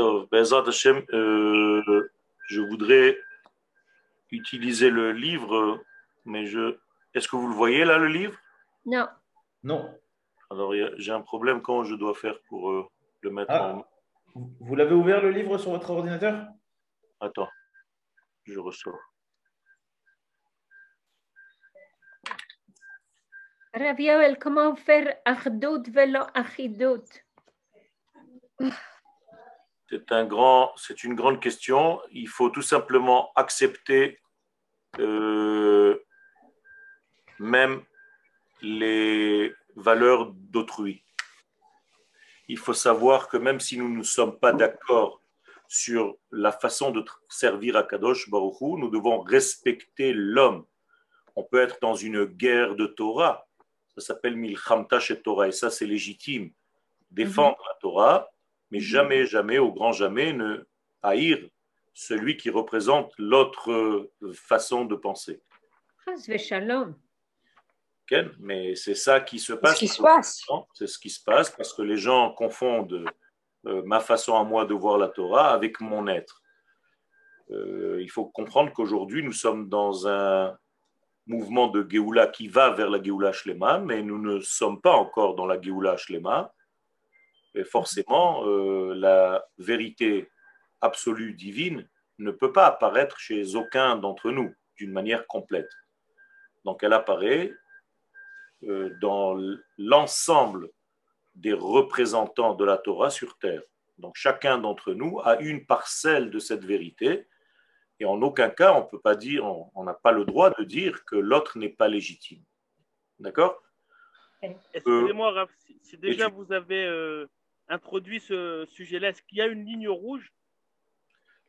euh, je voudrais utiliser le livre, mais je. Est-ce que vous le voyez là, le livre? Non. Non. Alors, j'ai un problème. Comment je dois faire pour euh, le mettre Ah. en. Vous l'avez ouvert le livre sur votre ordinateur? Attends, je ressors. Rav comment faire Achdut velo Achidut C'est un grand, c'est une grande question. Il faut tout simplement accepter euh, même les valeurs d'autrui. Il faut savoir que même si nous ne sommes pas d'accord sur la façon de servir à Kadosh Baruch Hu, nous devons respecter l'homme. On peut être dans une guerre de Torah. Ça s'appelle Milchamta chez Torah. Et ça, c'est légitime. Défendre la Torah, mais jamais, jamais, au grand jamais, ne haïr celui qui représente l'autre euh, façon de penser. Ken Mais c'est ça qui se C'est passe. ce qui se passe. C'est ce qui se passe parce que les gens confondent euh, ma façon à moi de voir la Torah avec mon être. Euh, il faut comprendre qu'aujourd'hui, nous sommes dans un mouvement de Géoula qui va vers la Géoula Shlema, mais nous ne sommes pas encore dans la Géoula Shlema. Et forcément, euh, la vérité absolue divine ne peut pas apparaître chez aucun d'entre nous d'une manière complète. Donc elle apparaît euh, dans l'ensemble des représentants de la Torah sur terre. Donc chacun d'entre nous a une parcelle de cette vérité et en aucun cas on peut pas dire, on n'a pas le droit de dire que l'autre n'est pas légitime. D'accord? Excusez-moi, Raph, si, si déjà tu- vous avez euh, introduit ce sujet-là, est-ce qu'il y a une ligne rouge?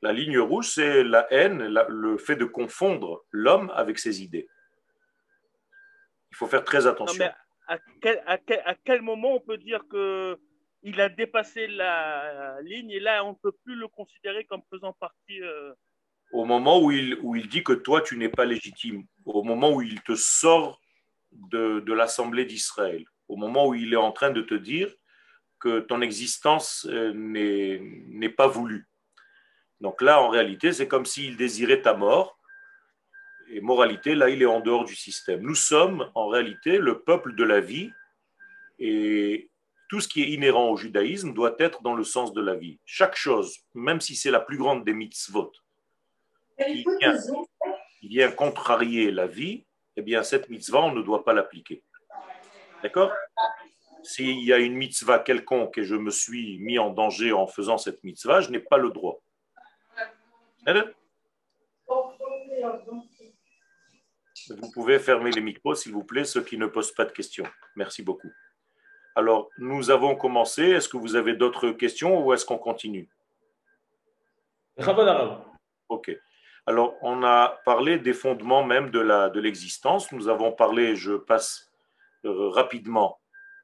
La ligne rouge, c'est la haine, la- le fait de confondre l'homme avec ses idées. Il faut faire très Non, attention. mais à quel, à, quel, à quel moment on peut dire que il a dépassé la ligne et là on ne peut plus le considérer comme faisant partie euh, Au moment où il, où il dit que toi, tu n'es pas légitime, au moment où il te sort de, de l'Assemblée d'Israël, au moment où il est en train de te dire que ton existence euh, n'est n'est pas voulue. Donc là, en réalité, c'est comme s'il désirait ta mort. Et moralité, là, il est en dehors du système. Nous sommes, en réalité, le peuple de la vie. Et tout ce qui est inhérent au judaïsme doit être dans le sens de la vie. Chaque chose, même si c'est la plus grande des mitzvot, qui vient, qui vient contrarier la vie, eh bien, cette mitzvah, on ne doit pas l'appliquer. D'accord? S'il y a une mitzvah quelconque et je me suis mis en danger en faisant cette mitzvah, je n'ai pas le droit. Vous pouvez fermer les micros, s'il vous plaît, ceux qui ne posent pas de questions. Merci beaucoup. Alors, nous avons commencé. Est-ce que vous avez d'autres questions ou est-ce qu'on continue? Ok. Alors, on a parlé des fondements même de la de l'existence. Nous avons parlé, je passe euh, rapidement,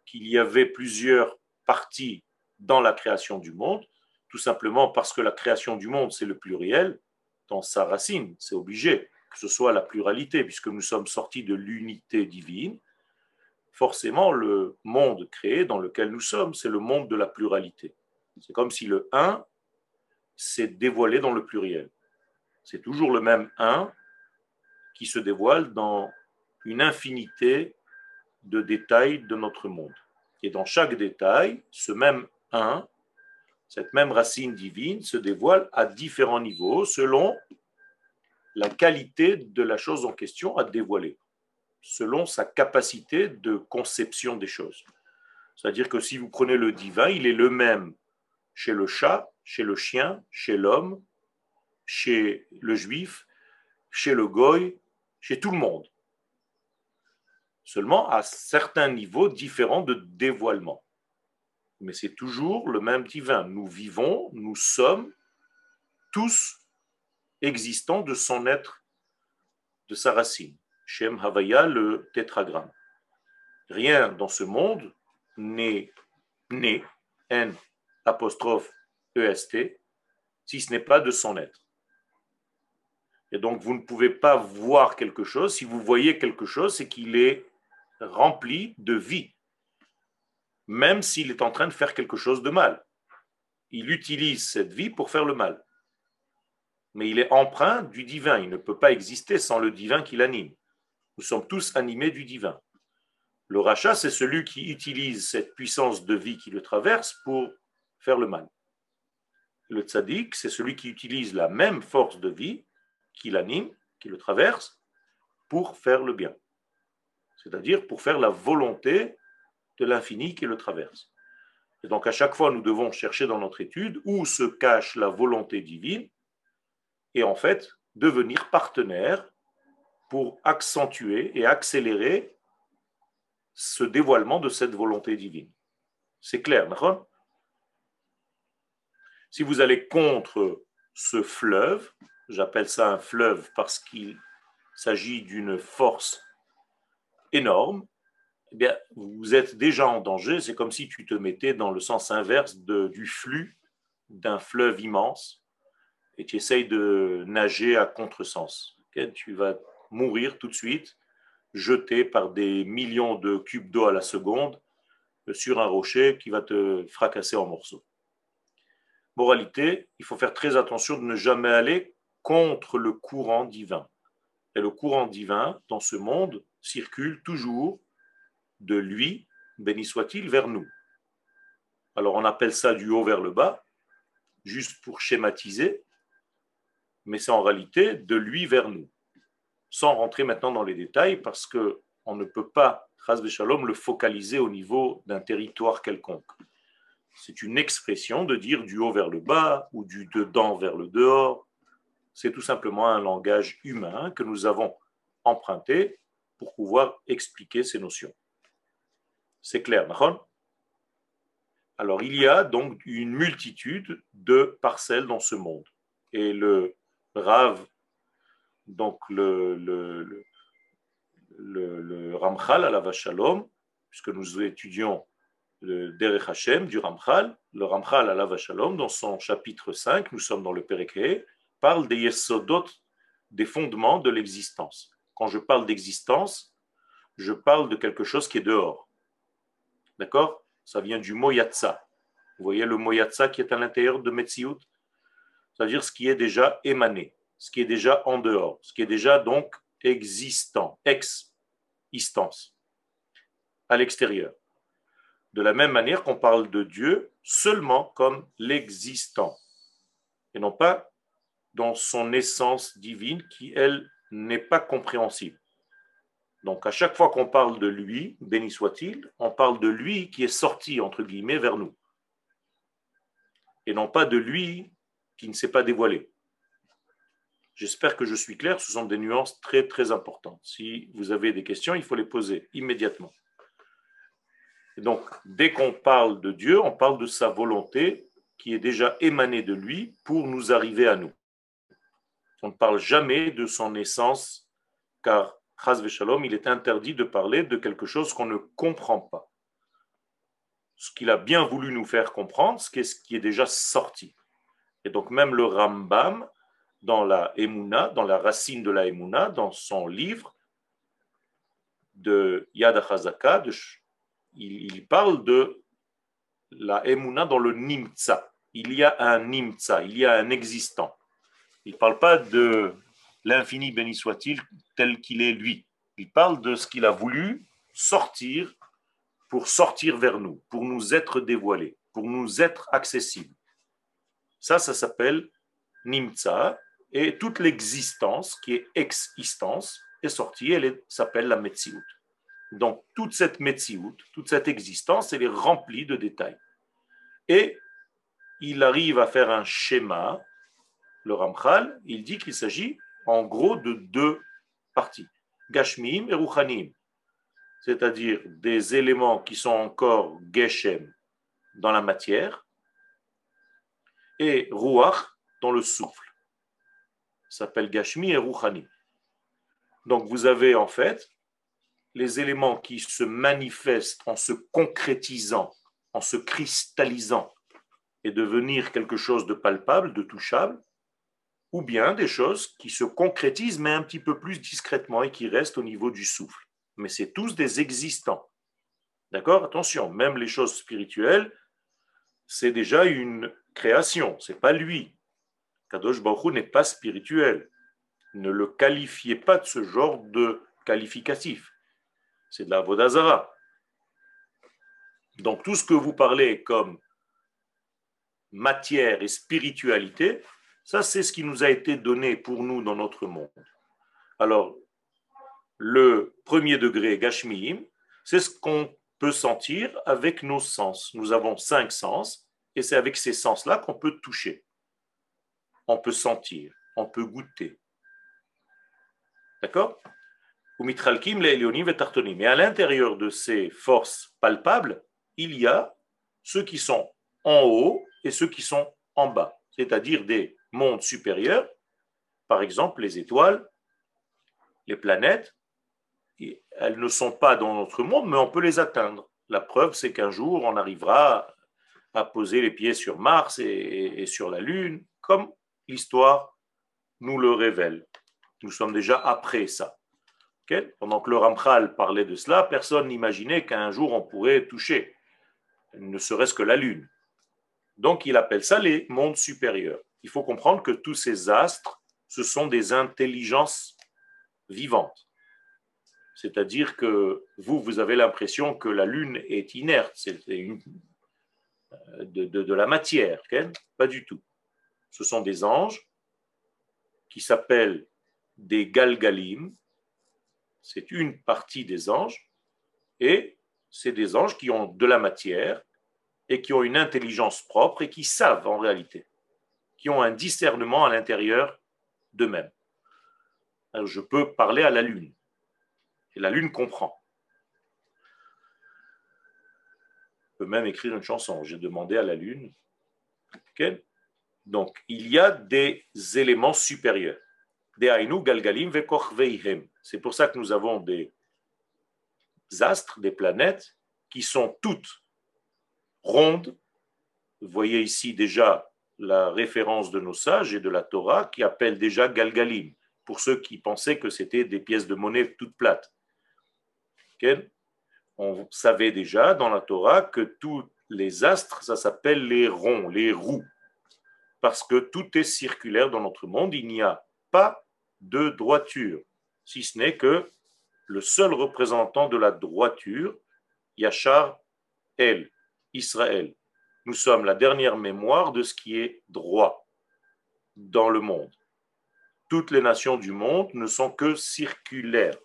qu'il y avait plusieurs parties dans la création du monde, tout simplement parce que la création du monde, c'est le pluriel dans sa racine. C'est obligé que ce soit la pluralité, puisque nous sommes sortis de l'unité divine. Forcément, le monde créé dans lequel nous sommes, c'est le monde de la pluralité. C'est comme si le 1 s'est dévoilé dans le pluriel. C'est toujours le même un qui se dévoile dans une infinité de détails de notre monde. Et dans chaque détail, ce même un, cette même racine divine se dévoile à différents niveaux selon la qualité de la chose en question à dévoiler, selon sa capacité de conception des choses. C'est-à-dire que si vous prenez le divin, il est le même chez le chat, chez le chien, chez l'homme, chez le juif, chez le goy, chez tout le monde. Seulement à certains niveaux différents de dévoilement. Mais c'est toujours le même divin. Nous vivons, nous sommes tous existants de son être, de sa racine. Shem Havaya, le tétragramme. Rien dans ce monde n'est né, N apostrophe EST, si ce n'est pas de son être. Et donc, vous ne pouvez pas voir quelque chose. Si vous voyez quelque chose, c'est qu'il est rempli de vie, même s'il est en train de faire quelque chose de mal. il utilise cette vie pour faire le mal. Mais il est empreint du divin. Il ne peut pas exister sans le divin qui l'anime. Nous sommes tous animés du divin. Le rachat, c'est celui qui utilise cette puissance de vie qui le traverse pour faire le mal. Le tzaddik, c'est celui qui utilise la même force de vie qui l'anime, qui le traverse, pour faire le bien. C'est-à-dire pour faire la volonté de l'infini qui le traverse. Et donc à chaque fois, nous devons chercher dans notre étude où se cache la volonté divine et en fait devenir partenaire pour accentuer et accélérer ce dévoilement de cette volonté divine. C'est clair, d'accord? Si vous allez contre ce fleuve, j'appelle ça un fleuve parce qu'il s'agit d'une force énorme, eh bien, vous êtes déjà en danger. C'est comme si tu te mettais dans le sens inverse du flux d'un fleuve immense et tu essayes de nager à contresens. tu vas mourir tout de suite, jeté par des millions de cubes d'eau à la seconde sur un rocher qui va te fracasser en morceaux. Moralité, il faut faire très attention de ne jamais aller contre le courant divin. Et le courant divin, dans ce monde, circule toujours de lui, béni soit-il, vers nous. Alors on appelle ça du haut vers le bas, juste pour schématiser, mais c'est en réalité de lui vers nous. Sans rentrer maintenant dans les détails, parce que on ne peut pas, Shalom, le focaliser au niveau d'un territoire quelconque. C'est une expression de dire du haut vers le bas ou du dedans vers le dehors. C'est tout simplement un langage humain que nous avons emprunté pour pouvoir expliquer ces notions. C'est clair, d'accord? Alors, il y a donc une multitude de parcelles dans ce monde. Et le Rav, donc le, Ramchal à la Vachalom, puisque nous étudions le Derech Hashem du Ramchal, le Ramchal à la Vachalom, dans son chapitre 5, nous sommes dans le Pereke, parle des Yesodot, des fondements de l'existence. Quand je parle d'existence, je parle de quelque chose qui est dehors. D'accord? Ça vient du mot. Vous voyez le mot qui est à l'intérieur de Metsiout? C'est-à-dire ce qui est déjà émané, ce qui est déjà en dehors, ce qui est déjà donc existant, existence, à l'extérieur. De la même manière qu'on parle de Dieu seulement comme l'existant, et non pas dans son essence divine qui, elle, n'est pas compréhensible. Donc à chaque fois qu'on parle de lui, béni soit-il, on parle de lui qui est sorti, entre guillemets, vers nous. Et non pas de lui qui ne s'est pas dévoilé. J'espère que je suis clair, ce sont des nuances très très importantes. Si vous avez des questions, il faut les poser immédiatement. donc, dès qu'on parle de Dieu, on parle de sa volonté qui est déjà émanée de lui pour nous arriver à nous. On ne parle jamais de son essence, car, Shalom, il est interdit de parler de quelque chose qu'on ne comprend pas. Ce qu'il a bien voulu nous faire comprendre, c'est ce qui est déjà sorti. Et donc même le Rambam, dans la Emouna, dans la racine de la Emouna, dans son livre de Yad HaZaka, il, il, parle de la Emouna dans le Nimtza. Il y a un Nimtza, il y a un existant. Il ne parle pas de l'infini béni soit-il tel qu'il est lui. Il parle de ce qu'il a voulu sortir pour sortir vers nous, pour nous être dévoilé, pour nous être accessible. Ça, ça s'appelle Nimtza, et toute l'existence qui est existence est sortie, elle s'appelle la Metsiout. Donc, toute cette Metsiout, toute cette existence, elle est remplie de détails. Et il arrive à faire un schéma le Ramchal, il dit qu'il s'agit en gros de deux parties, Gashmim et Ruchanim, c'est-à-dire des éléments qui sont encore Geshem dans la matière et Ruach dans le souffle. S'appelle Gashmi et Ruchani. Donc vous avez en fait les éléments qui se manifestent en se concrétisant, en se cristallisant et devenir quelque chose de palpable, de touchable, ou bien des choses qui se concrétisent mais un petit peu plus discrètement et qui restent au niveau du souffle. Mais c'est tous des existants. D'accord? Attention, même les choses spirituelles, c'est déjà une création, c'est pas lui. Kadosh Baruch n'est pas spirituel. Ne le qualifiez pas de ce genre de qualificatif. C'est de la Vodazara. Donc tout ce que vous parlez comme matière et spiritualité, ça c'est ce qui nous a été donné pour nous dans notre monde. Alors, le premier degré, Gashmiim, c'est ce qu'on peut sentir avec nos sens. Nous avons cinq sens, et c'est avec ces sens-là qu'on peut toucher. On peut sentir, on peut goûter. D'accord? Mais à l'intérieur de ces forces palpables, il y a ceux qui sont en haut et ceux qui sont en bas, c'est-à-dire des mondes supérieurs, par exemple les étoiles, les planètes, elles ne sont pas dans notre monde, mais on peut les atteindre. La preuve, c'est qu'un jour, on arrivera à poser les pieds sur Mars et, sur la Lune, comme l'histoire nous le révèle. Nous sommes déjà après ça. Pendant que le Ramchal parlait de cela, personne n'imaginait qu'un jour on pourrait toucher, ne serait-ce que la Lune. Donc il appelle ça les mondes supérieurs. Il faut comprendre que tous ces astres, ce sont des intelligences vivantes. C'est-à-dire que vous, vous avez l'impression que la Lune est inerte, c'est euh, de, la matière. Pas du tout. Ce sont des anges qui s'appellent des galgalim. C'est une partie des anges. Et c'est des anges qui ont de la matière et qui ont une intelligence propre et qui savent en réalité, qui ont un discernement à l'intérieur d'eux-mêmes. Je peux parler à la Lune et la Lune comprend. peut même écrire une chanson. J'ai demandé à la Lune. Donc, il y a des éléments supérieurs. Galgalim, C'est pour ça que nous avons des astres, des planètes, qui sont toutes rondes. Vous voyez ici déjà la référence de nos sages et de la Torah qui appelle déjà Galgalim, pour ceux qui pensaient que c'était des pièces de monnaie toutes plates. On savait déjà dans la Torah que tous les astres, ça s'appelle les ronds, les roues, parce que tout est circulaire dans notre monde, il n'y a pas de droiture, si ce n'est que le seul représentant de la droiture, Yachar El, Israël. Nous sommes la dernière mémoire de ce qui est droit dans le monde. Toutes les nations du monde ne sont que circulaires.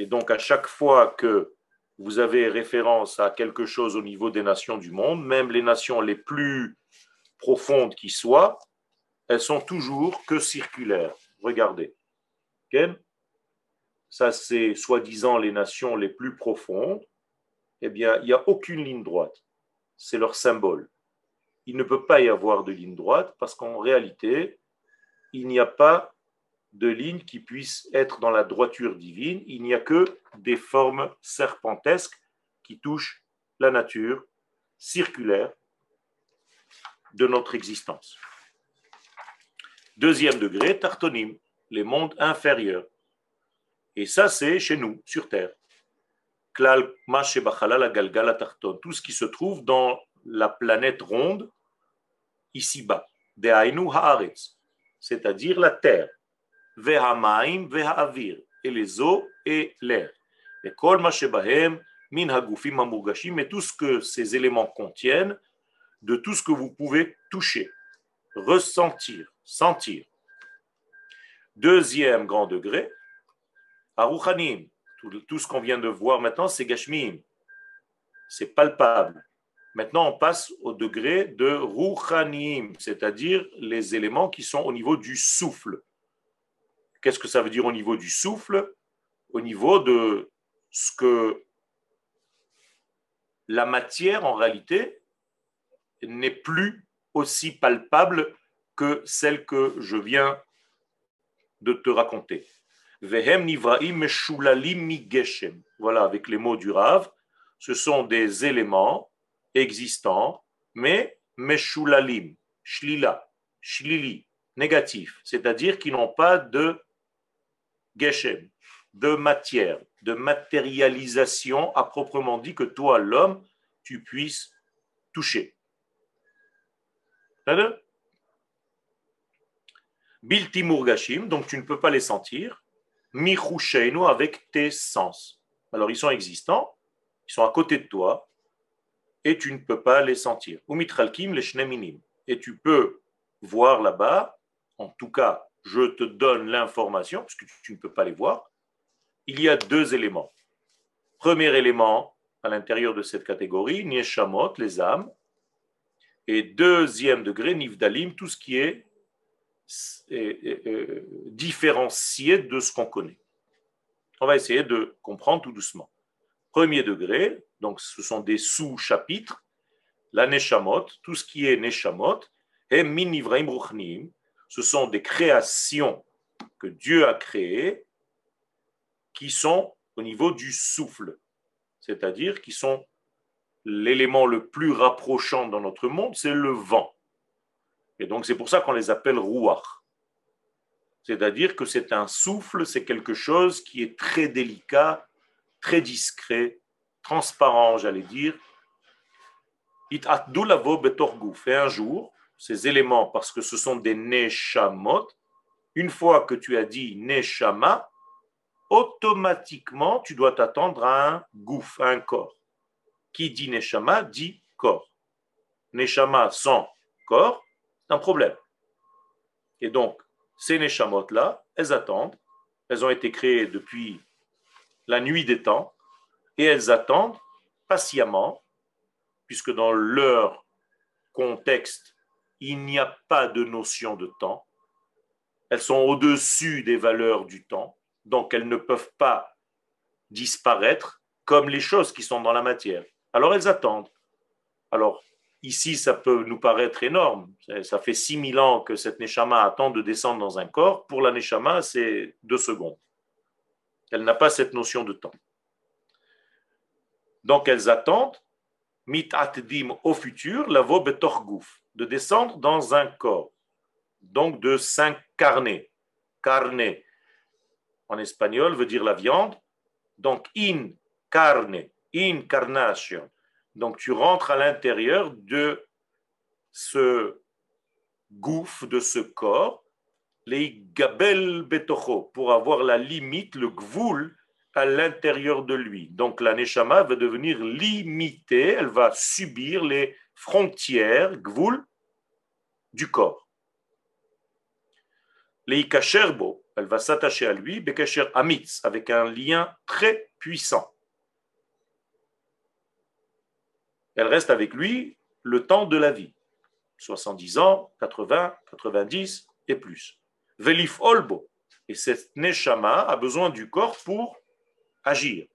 Et donc à chaque fois que vous avez référence à quelque chose au niveau des nations du monde, même les nations les plus profondes qui soient, elles sont toujours que circulaires. Regardez. Ça, c'est soi-disant les nations les plus profondes. Eh bien, il n'y a aucune ligne droite. C'est leur symbole. Il ne peut pas y avoir de ligne droite parce qu'en réalité, il n'y a pas de lignes qui puissent être dans la droiture divine. Il n'y a que des formes serpentesques qui touchent la nature circulaire de notre existence. Deuxième degré, tartonim, les mondes inférieurs. Et ça, c'est chez nous, sur Terre. Klal Galgal tout ce qui se trouve dans la planète ronde, ici-bas, c'est-à-dire la terre, Vehamaim, Vehaavir, et les eaux et l'air. Et tout ce que ces éléments contiennent, de tout ce que vous pouvez toucher, ressentir, sentir. Deuxième grand degré, Aruchanim, tout, ce qu'on vient de voir maintenant, c'est Gashmim, c'est palpable. Maintenant, on passe au degré de Ruchanim, c'est-à-dire les éléments qui sont au niveau du souffle. Qu'est-ce que ça veut dire au niveau du souffle? Au niveau de ce que la matière, en réalité, n'est plus aussi palpable que celle que je viens de te raconter. Voilà, avec les mots du Rav, ce sont des éléments existants, mais meshulalim, shlila, shlili, négatifs, c'est-à-dire qui n'ont pas de geshem, de matière, de matérialisation à proprement dit que toi, l'homme, tu puisses toucher. Bilti Murgashim, donc tu ne peux pas les sentir. Michusheinu avec tes sens. Alors ils sont existants, ils sont à côté de toi, et tu ne peux pas les sentir. Umitralkim les shneminim. Et tu peux voir là-bas, en tout cas, je te donne l'information, parce que tu ne peux pas les voir. Il y a deux éléments. Premier élément, à l'intérieur de cette catégorie, Nieshamot, les âmes. Et deuxième degré, Nivdalim, tout ce qui est différencié de ce qu'on connaît. On va essayer de comprendre tout doucement. Premier degré, donc ce sont des sous-chapitres, la Neshamot, tout ce qui est Neshamot, et Minivraim Ruchnim, ce sont des créations que Dieu a créées qui sont au niveau du souffle, c'est-à-dire qui sont l'élément le plus rapprochant dans notre monde, c'est le vent. Et donc c'est pour ça qu'on les appelle Ruach. C'est-à-dire que c'est un souffle, c'est quelque chose qui est très délicat, très discret, transparent, j'allais dire. Et un jour, ces éléments, parce que ce sont des neshamot, une fois que tu as dit neshama, automatiquement, tu dois t'attendre à un gouf, à un corps. Qui dit neshama dit corps. Neshama sans corps, un problème. Et donc, ces neshamot-là, elles attendent. Elles ont été créées depuis la nuit des temps et elles attendent patiemment, puisque dans leur contexte, il n'y a pas de notion de temps. Elles sont au-dessus des valeurs du temps, donc elles ne peuvent pas disparaître comme les choses qui sont dans la matière. Alors elles attendent. Alors ici, ça peut nous paraître énorme. Ça fait 6000 ans que cette Neshama attend de descendre dans un corps. Pour la Neshama, c'est deux secondes. Elle n'a pas cette notion de temps. Donc elles attendent, mit atdim au futur, la betorgouf, de descendre dans un corps. Donc de s'incarner. Carne, en espagnol, veut dire la viande. Donc in carne, incarnation. Donc tu rentres à l'intérieur de ce gouffre, de ce corps, les gabel betocho, pour avoir la limite, le gvoul, à l'intérieur de lui. Donc la neshama va devenir limitée, elle va subir les frontières, gvoul, du corps. Leikasherbo, elle va s'attacher à lui, bekacher amitz, avec un lien très puissant. Elle reste avec lui le temps de la vie, 70 ans, 80, 90 et plus. Velif olbo, et cette neshama a besoin du corps pour agir.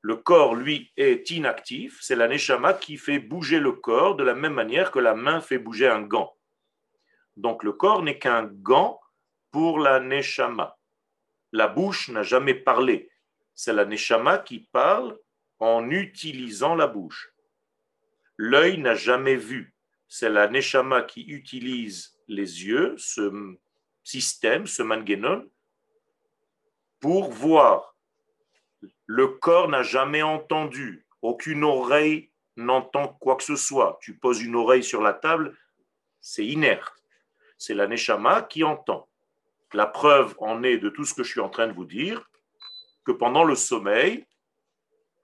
Le corps, lui, est inactif. C'est la neshama qui fait bouger le corps de la même manière que la main fait bouger un gant. Donc le corps n'est qu'un gant pour la neshama. La bouche n'a jamais parlé. C'est la neshama qui parle en utilisant la bouche. L'œil n'a jamais vu. C'est la neshama qui utilise les yeux, ce système, ce mangenon, pour voir le corps n'a jamais entendu, aucune oreille n'entend quoi que ce soit. Tu poses une oreille sur la table, c'est inerte. C'est la neshama qui entend. La preuve en est de tout ce que je suis en train de vous dire, que pendant le sommeil,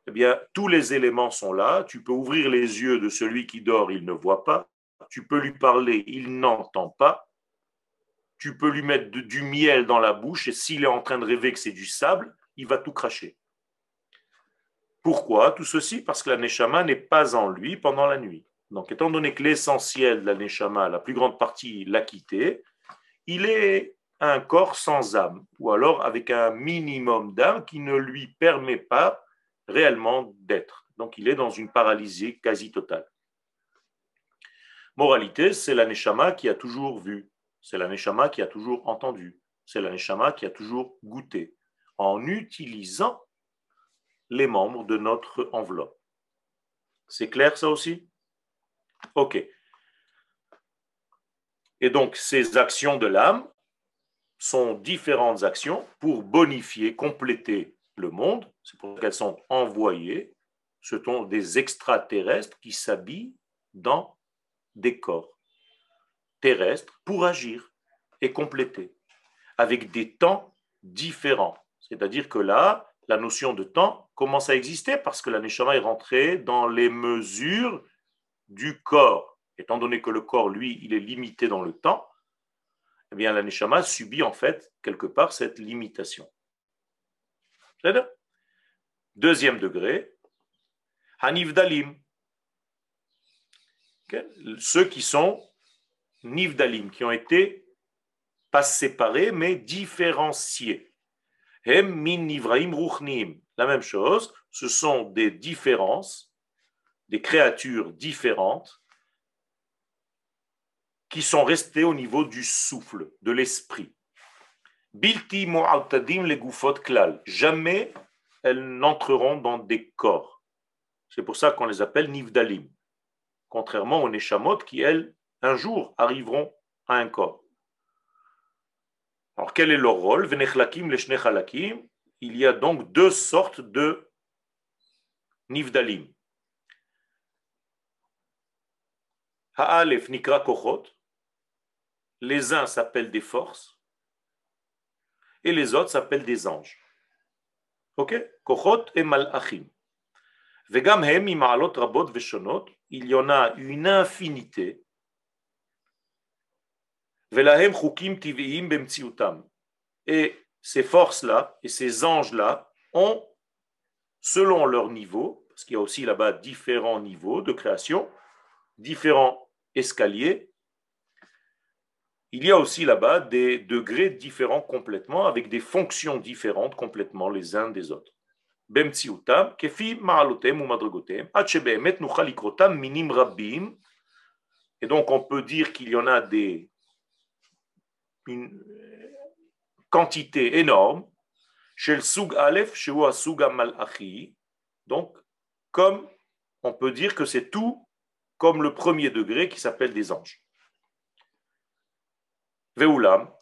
eh bien, tous les éléments sont là. Tu peux ouvrir les yeux de celui qui dort, il ne voit pas. Tu peux lui parler, il n'entend pas. Tu peux lui mettre du miel dans la bouche et s'il est en train de rêver que c'est du sable, il va tout cracher. Pourquoi tout ceci? Parce que la neshama n'est pas en lui pendant la nuit. Donc, étant donné que l'essentiel de la neshama, la plus grande partie, l'a quitté, il est un corps sans âme, ou alors avec un minimum d'âme qui ne lui permet pas réellement d'être. Donc, il est dans une paralysie quasi totale. Moralité, c'est la neshama qui a toujours vu, c'est la neshama qui a toujours entendu, c'est la neshama qui a toujours goûté, en utilisant les membres de notre enveloppe. C'est clair ça aussi? Ok. Et donc ces actions de l'âme sont différentes actions pour bonifier, compléter le monde. C'est pour ça qu'elles sont envoyées. Ce sont des extraterrestres qui s'habillent dans des corps. terrestre pour agir et compléter avec des temps différents. C'est-à-dire que là, la notion de temps commence à exister parce que la Neshama est rentrée dans les mesures du corps. Étant donné que le corps, lui, il est limité dans le temps, eh bien, la subit en fait quelque part cette limitation. Deuxième degré, Hanivdalim. Ceux qui sont Nivdalim, qui ont été pas séparés, mais différenciés. Hem min nivraim ruchnim. La même chose, ce sont des différences, des créatures différentes qui sont restées au niveau du souffle, de l'esprit. Bilti mu'altadim le gufot klal. Jamais elles n'entreront dans des corps. C'est pour ça qu'on les appelle nivdalim. Contrairement aux neshamot qui, elles, un jour arriveront à un corps. Alors, quel est leur rôle? Il y a donc deux sortes de nivdalim. Ha'alef nikra kochot. Les uns s'appellent des forces et les autres s'appellent des anges. Ok? Kochot et malachim. Vegam hem rabot veshonot. Il y en a une infinité et ces forces-là et ces anges-là ont, selon leur niveau, parce qu'il y a aussi là-bas différents niveaux de création, différents escaliers, il y a aussi là-bas des degrés différents complètement, avec des fonctions différentes complètement les uns des autres. Et donc on peut dire qu'il y en a des une quantité énorme. Donc, comme on peut dire que c'est tout comme le premier degré qui s'appelle des anges.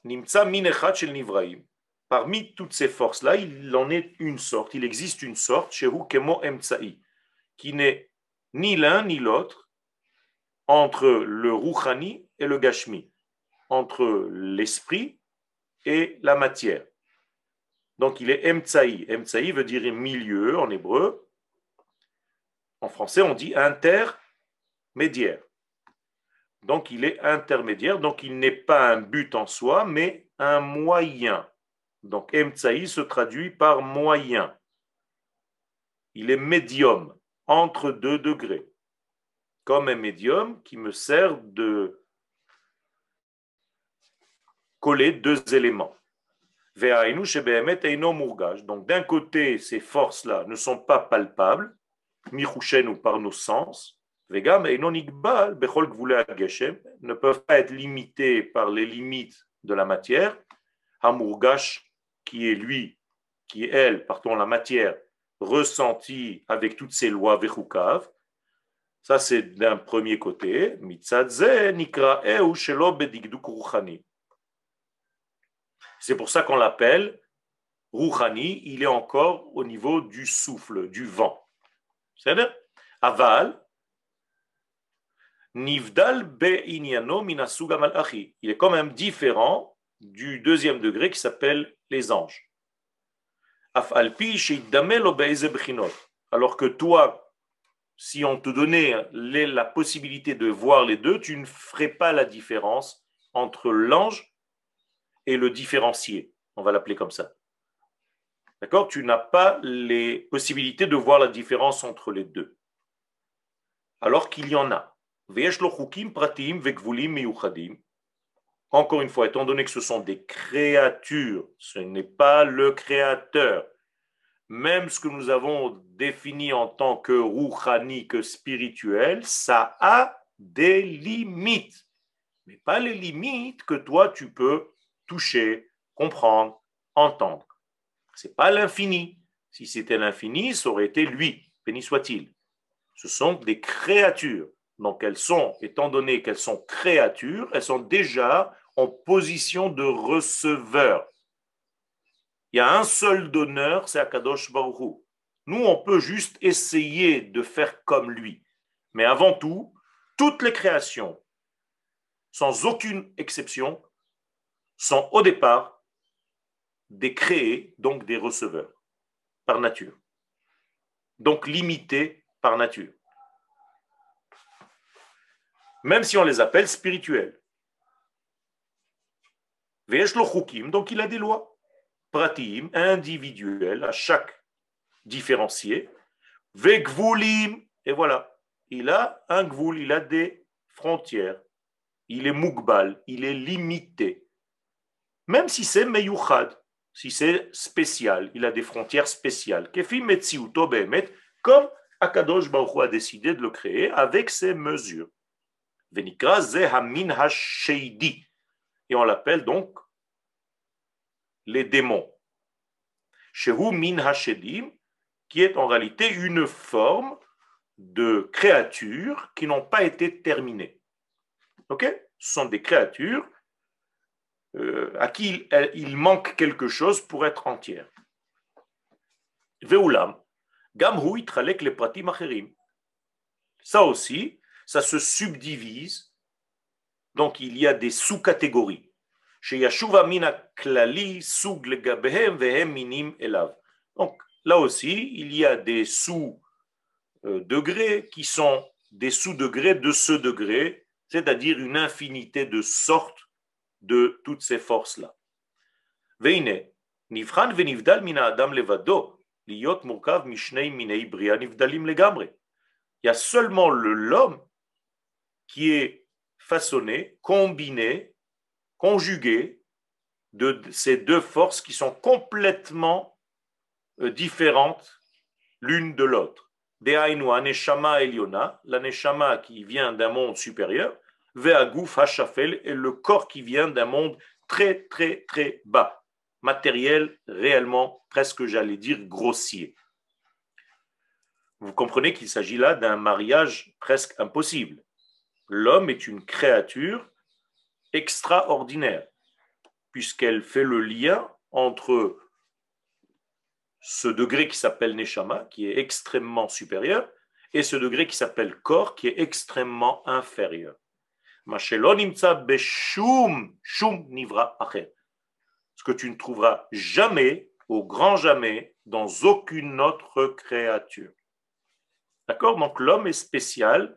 Nimtsa Nivraim. Parmi toutes ces forces-là, il en est une sorte, il existe une sorte, chez Kemo Emtsai, qui n'est ni l'un ni l'autre entre le Rouhani et le Gashmi entre l'esprit et la matière. Donc il est Emtsaï. Emtsaï veut dire milieu en hébreu. En français, on dit intermédiaire. Donc il est intermédiaire, donc il n'est pas un but en soi, mais un moyen. Donc Emtsaï se traduit par moyen. Il est médium, entre deux degrés, comme un médium qui me sert de coller deux éléments. Donc d'un côté, ces forces-là ne sont pas palpables, michouchen ou par nos sens, ne peuvent pas être limités par les limites de la matière. Hamurgash, qui est lui, qui est elle, partons la matière, ressentie avec toutes ces lois vechukav. Ça, c'est d'un premier côté. C'est pour ça qu'on l'appelle Rouhani, il est encore au niveau du souffle, du vent. C'est-à-dire, Aval, Nivdal malachi. Il est quand même différent du deuxième degré qui s'appelle les anges. Alors que toi, si on te donnait la possibilité de voir les deux, tu ne ferais pas la différence entre l'ange et le différencier. On va l'appeler comme ça. D'accord? Tu n'as pas les possibilités de voir la différence entre les deux. Alors qu'il y en a. Encore une fois, étant donné que ce sont des créatures, ce n'est pas le créateur. Même ce que nous avons défini en tant que rouhani, que spirituel, ça a des limites. Mais pas les limites que toi tu peux toucher, comprendre, entendre. Ce n'est pas l'infini. Si c'était l'infini, ça aurait été lui, béni soit-il. Ce sont des créatures. Donc elles sont, étant donné qu'elles sont créatures, elles sont déjà en position de receveur. Il y a un seul donneur, c'est Akadosh Baruch Nous, on peut juste essayer de faire comme lui. Mais avant tout, toutes les créations sans aucune exception, sont au départ des créés, donc des receveurs, par nature. Donc limités par nature. Même si on les appelle spirituels. Donc il a des lois pratim, individuelles à chaque différencié. Vekvulim, et voilà, il a un gvoul, il a des frontières. Il est mukbal, il est limité. Même si c'est meyuchad, si c'est spécial, il a des frontières spéciales. Comme Akadosh Baruch a décidé de le créer avec ses mesures. Venikra zehamin hasheidi. Et on l'appelle donc les démons. Shehu min hashedim, qui est en réalité une forme de créatures qui n'ont pas été terminées. Ok? Ce sont des créatures euh, à qui il, manque quelque chose pour être entière. Veulam, gamhu itralek le pratim acherim. Ça aussi, ça se subdivise. Donc il y a des sous-catégories. Chez Yashuva mina klali sug vehem minim elav. Donc là aussi, il y a des sous euh, qui sont des sous-degrés de ce degré, c'est-à-dire une infinité de sortes de toutes ces forces-là. Veine, nivran venivdal mina adam levado, liot murkav mishnei minei bria nivdalim legamre. Il y a seulement l'homme qui est façonné, combiné, conjugué de ces deux forces qui sont complètement euh, différentes l'une de l'autre. Dehainu aneshama eliona, l'aneshama qui vient d'un monde supérieur, ve'aguf hashafel, et le corps qui vient d'un monde très très très bas, matériel réellement, presque j'allais dire grossier. Vous comprenez qu'il s'agit là d'un mariage presque impossible. L'homme est une créature extraordinaire, puisqu'elle fait le lien entre ce degré qui s'appelle Neshama, qui est extrêmement supérieur, et ce degré qui s'appelle corps, qui est extrêmement inférieur. Ce que tu ne trouveras jamais, au grand jamais, dans aucune autre créature. D'accord? Donc l'homme est spécial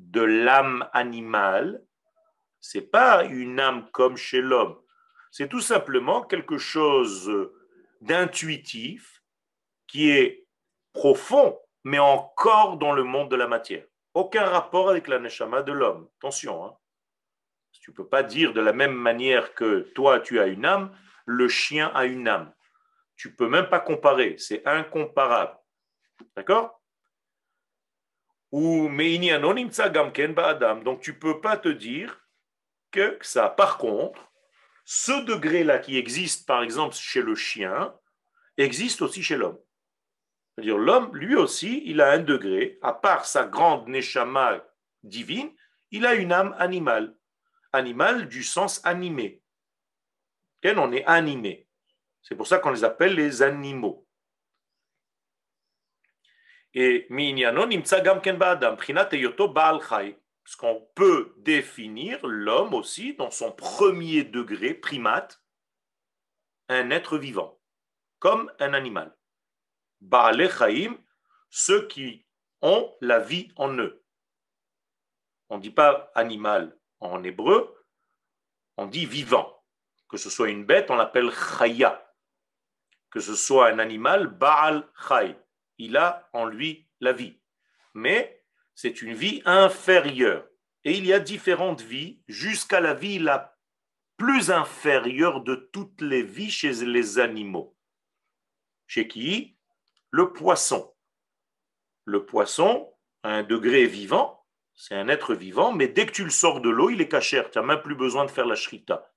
de l'âme animale, c'est pas une âme comme chez l'homme. C'est tout simplement quelque chose d'intuitif qui est profond, mais encore dans le monde de la matière. Aucun rapport avec la neshama de l'homme. Attention, hein. tu ne peux pas dire de la même manière que toi tu as une âme, le chien a une âme. Tu peux même pas comparer, c'est incomparable. D'accord? Ou donc tu peux pas te dire que ça. Par contre, ce degré-là qui existe, par exemple, chez le chien, existe aussi chez l'homme. C'est-à-dire, l'homme, lui aussi, il a un degré, à part sa grande neshama divine, il a une âme animale. Animale du sens animé. On est animé. C'est pour ça qu'on les appelle les animaux. Et parce qu'on peut définir l'homme aussi dans son premier degré primate, un être vivant, comme un animal. Baale Chaim, ceux qui ont la vie en eux. On ne dit pas animal en hébreu, on dit vivant. Que ce soit une bête, on l'appelle Chaya. Que ce soit un animal, Baal Chai. Il a en lui la vie. Mais c'est une vie inférieure. Et il y a différentes vies jusqu'à la vie la plus inférieure de toutes les vies chez les animaux. Chez qui? Le poisson. Le poisson, à un degré vivant, c'est un être vivant, mais dès que tu le sors de l'eau, il est cachère. Tu n'as même plus besoin de faire la shrita.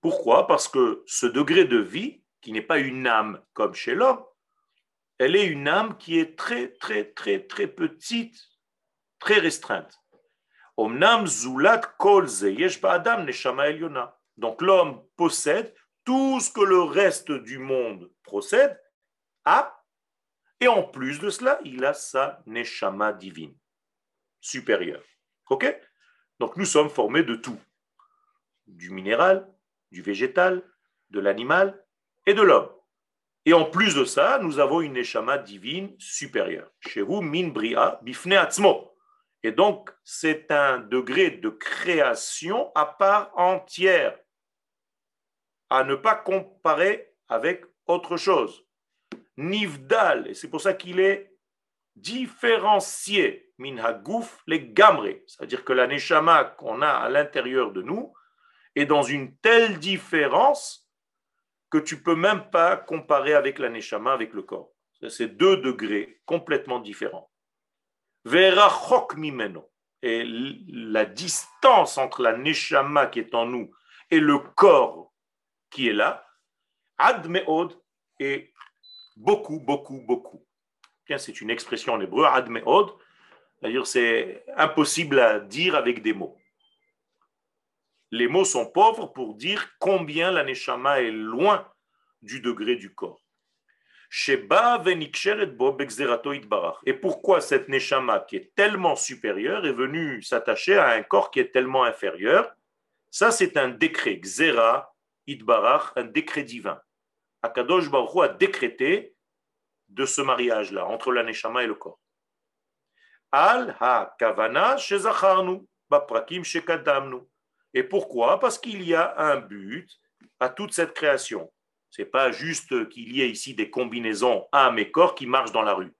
Pourquoi? Parce que ce degré de vie, qui n'est pas une âme comme chez l'homme, elle est une âme qui est très, très, très, très petite, très restreinte. Omnam zulat adam. Donc l'homme possède tout ce que le reste du monde procède, a, et en plus de cela, il a sa neshama divine supérieure. Ok? Donc nous sommes formés de tout. Du minéral, du végétal, de l'animal et de l'homme. Et en plus de ça, nous avons une neshama divine supérieure. Chez vous, min bria bifne atzmo. Et donc, c'est un degré de création à part entière, à ne pas comparer avec autre chose. Nivdal, et c'est pour ça qu'il est différencié, min hagouf les gamre, c'est-à-dire que la neshama qu'on a à l'intérieur de nous est dans une telle différence que tu peux même pas comparer avec la neshama, avec le corps. C'est deux degrés complètement différents. Et la distance entre la neshama qui est en nous et le corps qui est là, ad meod, est beaucoup, beaucoup, beaucoup. C'est une expression en hébreu, ad meod, c'est impossible à dire avec des mots. Les mots sont pauvres pour dire combien la neshama est loin du degré du corps. Et pourquoi cette Neshama qui est tellement supérieure est venue s'attacher à un corps qui est tellement inférieur? Ça, c'est un décret, Xera Itbarach, un décret divin. Akadosh Baruch a décrété de ce mariage-là, entre la Neshama et le corps. Al ha-kavana shezacharnu, baprakim shekadamnu. Et pourquoi? Parce qu'il y a un but à toute cette création. Ce n'est pas juste qu'il y ait ici des combinaisons âme et corps qui marchent dans la rue.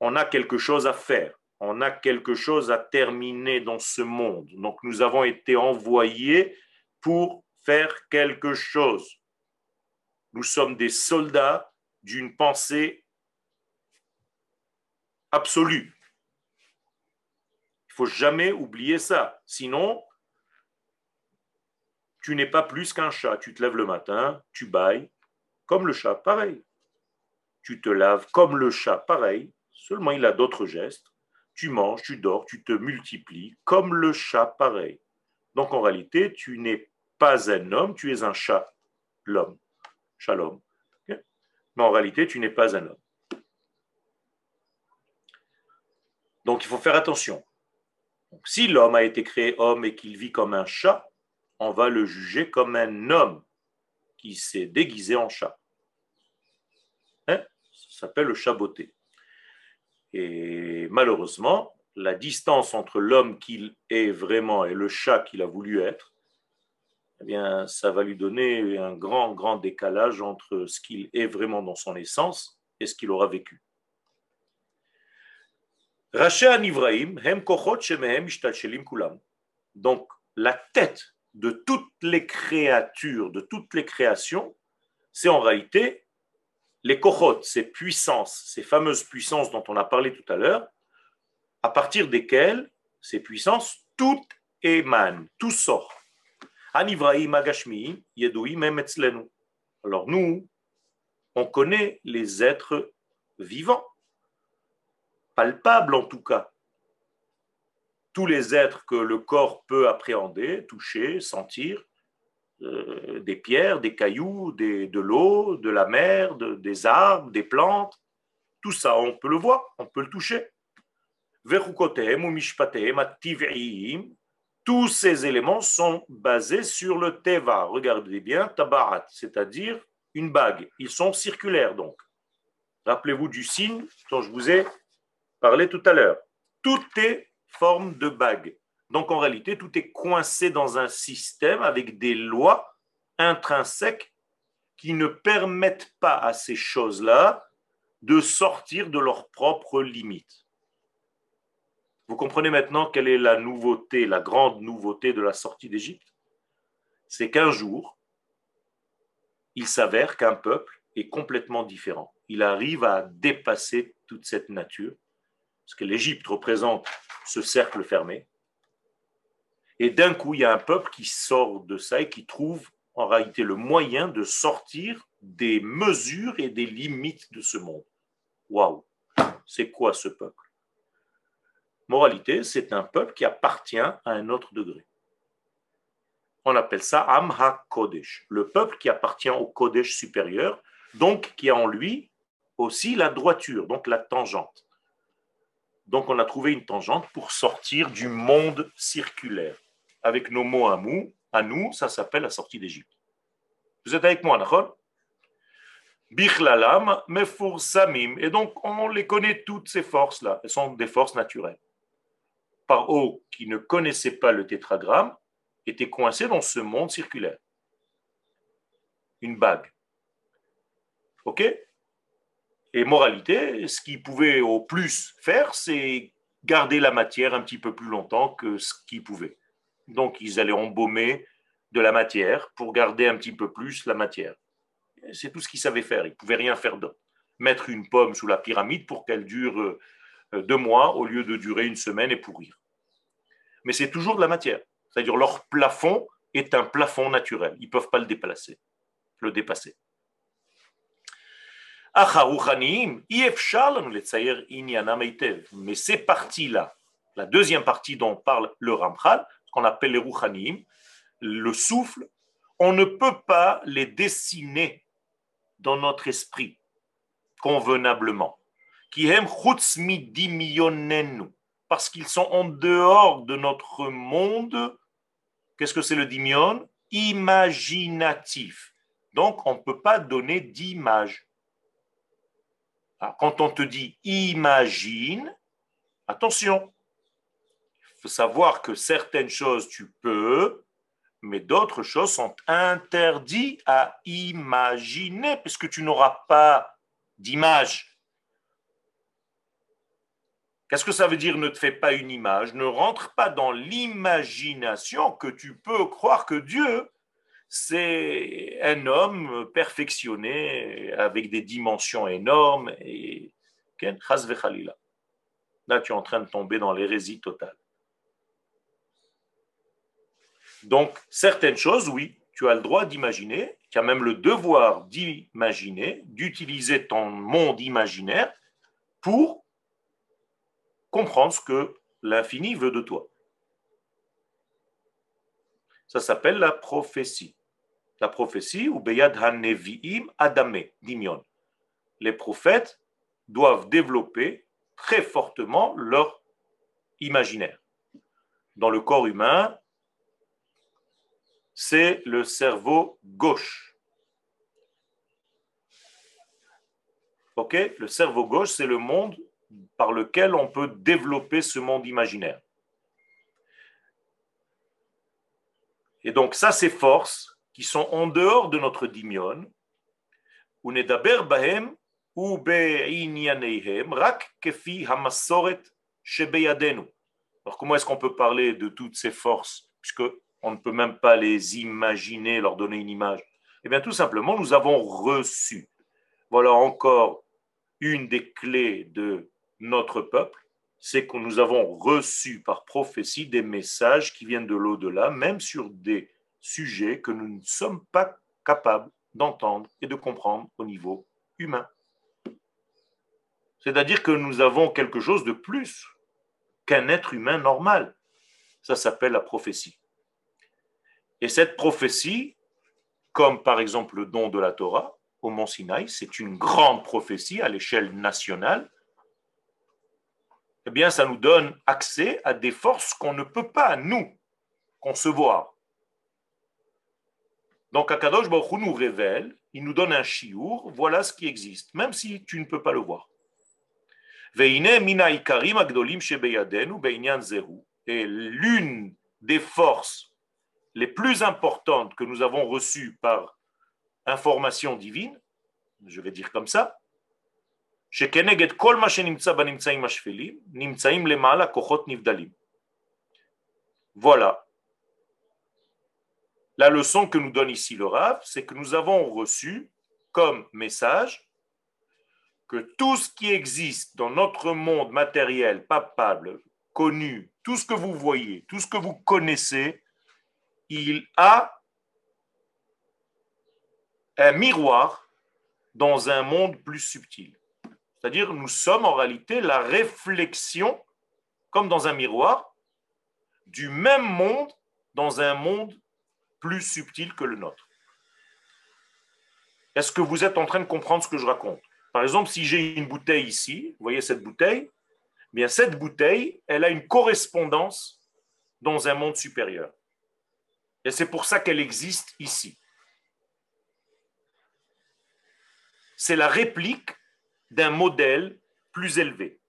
On a quelque chose à faire. On a quelque chose à terminer dans ce monde. Donc nous avons été envoyés pour faire quelque chose. Nous sommes des soldats d'une pensée absolue. Il faut jamais oublier ça. Sinon, tu n'es pas plus qu'un chat. Tu te lèves le matin, tu bailles, comme le chat, pareil. Tu te laves comme le chat, pareil, seulement il a d'autres gestes. Tu manges, tu dors, tu te multiplies, comme le chat, pareil. Donc en réalité, tu n'es pas un homme, tu es un chat, l'homme, shalom. Mais en réalité, tu n'es pas un homme. Donc il faut faire attention. si l'homme a été créé homme et qu'il vit comme un chat, on va le juger comme un homme qui s'est déguisé en chat. Hein? Ça s'appelle le chaboté. Et malheureusement, la distance entre l'homme qu'il est vraiment et le chat qu'il a voulu être, eh bien, ça va lui donner un grand, grand décalage entre ce qu'il est vraiment dans son essence et ce qu'il aura vécu. Donc, la tête de toutes les créatures, de toutes les créations, c'est en réalité les kochot, ces puissances, ces fameuses puissances dont on a parlé tout à l'heure, à partir desquelles ces puissances, toutes émanent, tout sort. Alors nous, on connaît les êtres vivants, palpables en tout cas, tous les êtres que le corps peut appréhender, toucher, sentir, euh, des pierres, des cailloux, de l'eau, de la mer, des arbres, des plantes, tout ça, on peut le voir, on peut le toucher. Tous ces éléments sont basés sur le teva. Regardez bien, tabarat, c'est-à-dire une bague. Ils sont circulaires donc. Rappelez-vous du signe dont je vous ai parlé tout à l'heure. Tout est forme de bague. Donc en réalité, tout est coincé dans un système avec des lois intrinsèques qui ne permettent pas à ces choses-là de sortir de leurs propres limites. Vous comprenez maintenant quelle est la nouveauté, la grande nouveauté de la sortie d'Égypte? C'est qu'un jour, il s'avère qu'un peuple est complètement différent. Il arrive à dépasser toute cette nature parce que l'Égypte représente ce cercle fermé. Et d'un coup, il y a un peuple qui sort de ça et qui trouve en réalité le moyen de sortir des mesures et des limites de ce monde. Waouh C'est quoi ce peuple? Moralité, c'est un peuple qui appartient à un autre degré. On appelle ça Amha Kodesh, le peuple qui appartient au Kodesh supérieur, donc qui a en lui aussi la droiture, donc la tangente. Donc on a trouvé une tangente pour sortir du monde circulaire. Avec nos mots à nous, à nous ça s'appelle la sortie d'Égypte. Vous êtes avec moi, d'accord Bichlalam, Mefour Samim. Et donc on les connaît toutes ces forces-là. Elles sont des forces naturelles. Paro, qui ne connaissait pas le tétragramme, était coincé dans ce monde circulaire. Une bague. OK? Et moralité, ce qu'il pouvait au plus faire, c'est garder la matière un petit peu plus longtemps que ce qu'il pouvait. Donc, ils allaient embaumer de la matière pour garder un petit peu plus la matière. C'est tout ce qu'ils savaient faire. Ils ne pouvaient rien faire d'autre. Mettre une pomme sous la pyramide pour qu'elle dure euh, deux mois au lieu de durer une semaine et pourrir. Mais c'est toujours de la matière. C'est-à-dire leur plafond est un plafond naturel. Ils ne peuvent pas le déplacer, le dépasser. Mais ces parties-là, la deuxième partie dont parle le Ramchal, qu'on appelle les Rouchanim, le souffle, on ne peut pas les dessiner dans notre esprit convenablement. Parce qu'ils sont en dehors de notre monde. Qu'est-ce que c'est le dimion Imaginatif. Donc, on ne peut pas donner d'image. Ah, quand on te dit imagine, attention, il faut savoir que certaines choses tu peux, mais d'autres choses sont interdites à imaginer, puisque tu n'auras pas d'image. Qu'est-ce que ça veut dire ne te fais pas une image? Ne rentre pas dans l'imagination que tu peux croire que Dieu, c'est un homme perfectionné avec des dimensions énormes et Là, tu es en train de tomber dans l'hérésie totale. Donc, certaines choses, oui, tu as le droit d'imaginer, tu as même le devoir d'imaginer, d'utiliser ton monde imaginaire pour comprendre ce que l'infini veut de toi. Ça s'appelle la prophétie. La prophétie, ou Beyad HaNevi'im Adame, Dimion. Les prophètes doivent développer très fortement leur imaginaire. Dans le corps humain, c'est le cerveau gauche. Ok? Le cerveau gauche, c'est le monde par lequel on peut développer ce monde imaginaire. Et donc, ça, ces forces qui sont en dehors de notre dimion, bahem ou rak kefi hamasoret Alors, comment est-ce qu'on peut parler de toutes ces forces, puisque on ne peut même pas les imaginer, leur donner une image? Eh bien, tout simplement, nous avons reçu. Voilà encore une des clés de notre peuple, c'est que nous avons reçu par prophétie des messages qui viennent de l'au-delà, même sur des sujets que nous ne sommes pas capables d'entendre et de comprendre au niveau humain. C'est-à-dire que nous avons quelque chose de plus qu'un être humain normal. Ça s'appelle la prophétie. Et cette prophétie, comme par exemple le don de la Torah au mont Sinaï, c'est une grande prophétie à l'échelle nationale, eh bien, ça nous donne accès à des forces qu'on ne peut pas, nous, concevoir. Donc, Akadosh Baruch nous révèle, il nous donne un chiour, voilà ce qui existe, même si tu ne peux pas le voir. Et l'une des forces les plus importantes que nous avons reçues par information divine, je vais dire comme ça, voilà. La leçon que nous donne ici le Rav, c'est que nous avons reçu comme message que tout ce qui existe dans notre monde matériel, palpable, connu, tout ce que vous voyez, tout ce que vous connaissez, il a un miroir dans un monde plus subtil. C'est-à-dire, nous sommes en réalité la réflexion, comme dans un miroir, du même monde dans un monde plus subtil que le nôtre. Est-ce que vous êtes en train de comprendre ce que je raconte? Par exemple, si j'ai une bouteille ici, vous voyez cette bouteille, eh bien cette bouteille, elle a une correspondance dans un monde supérieur. Et c'est pour ça qu'elle existe ici. C'est la réplique d'un modèle plus élevé.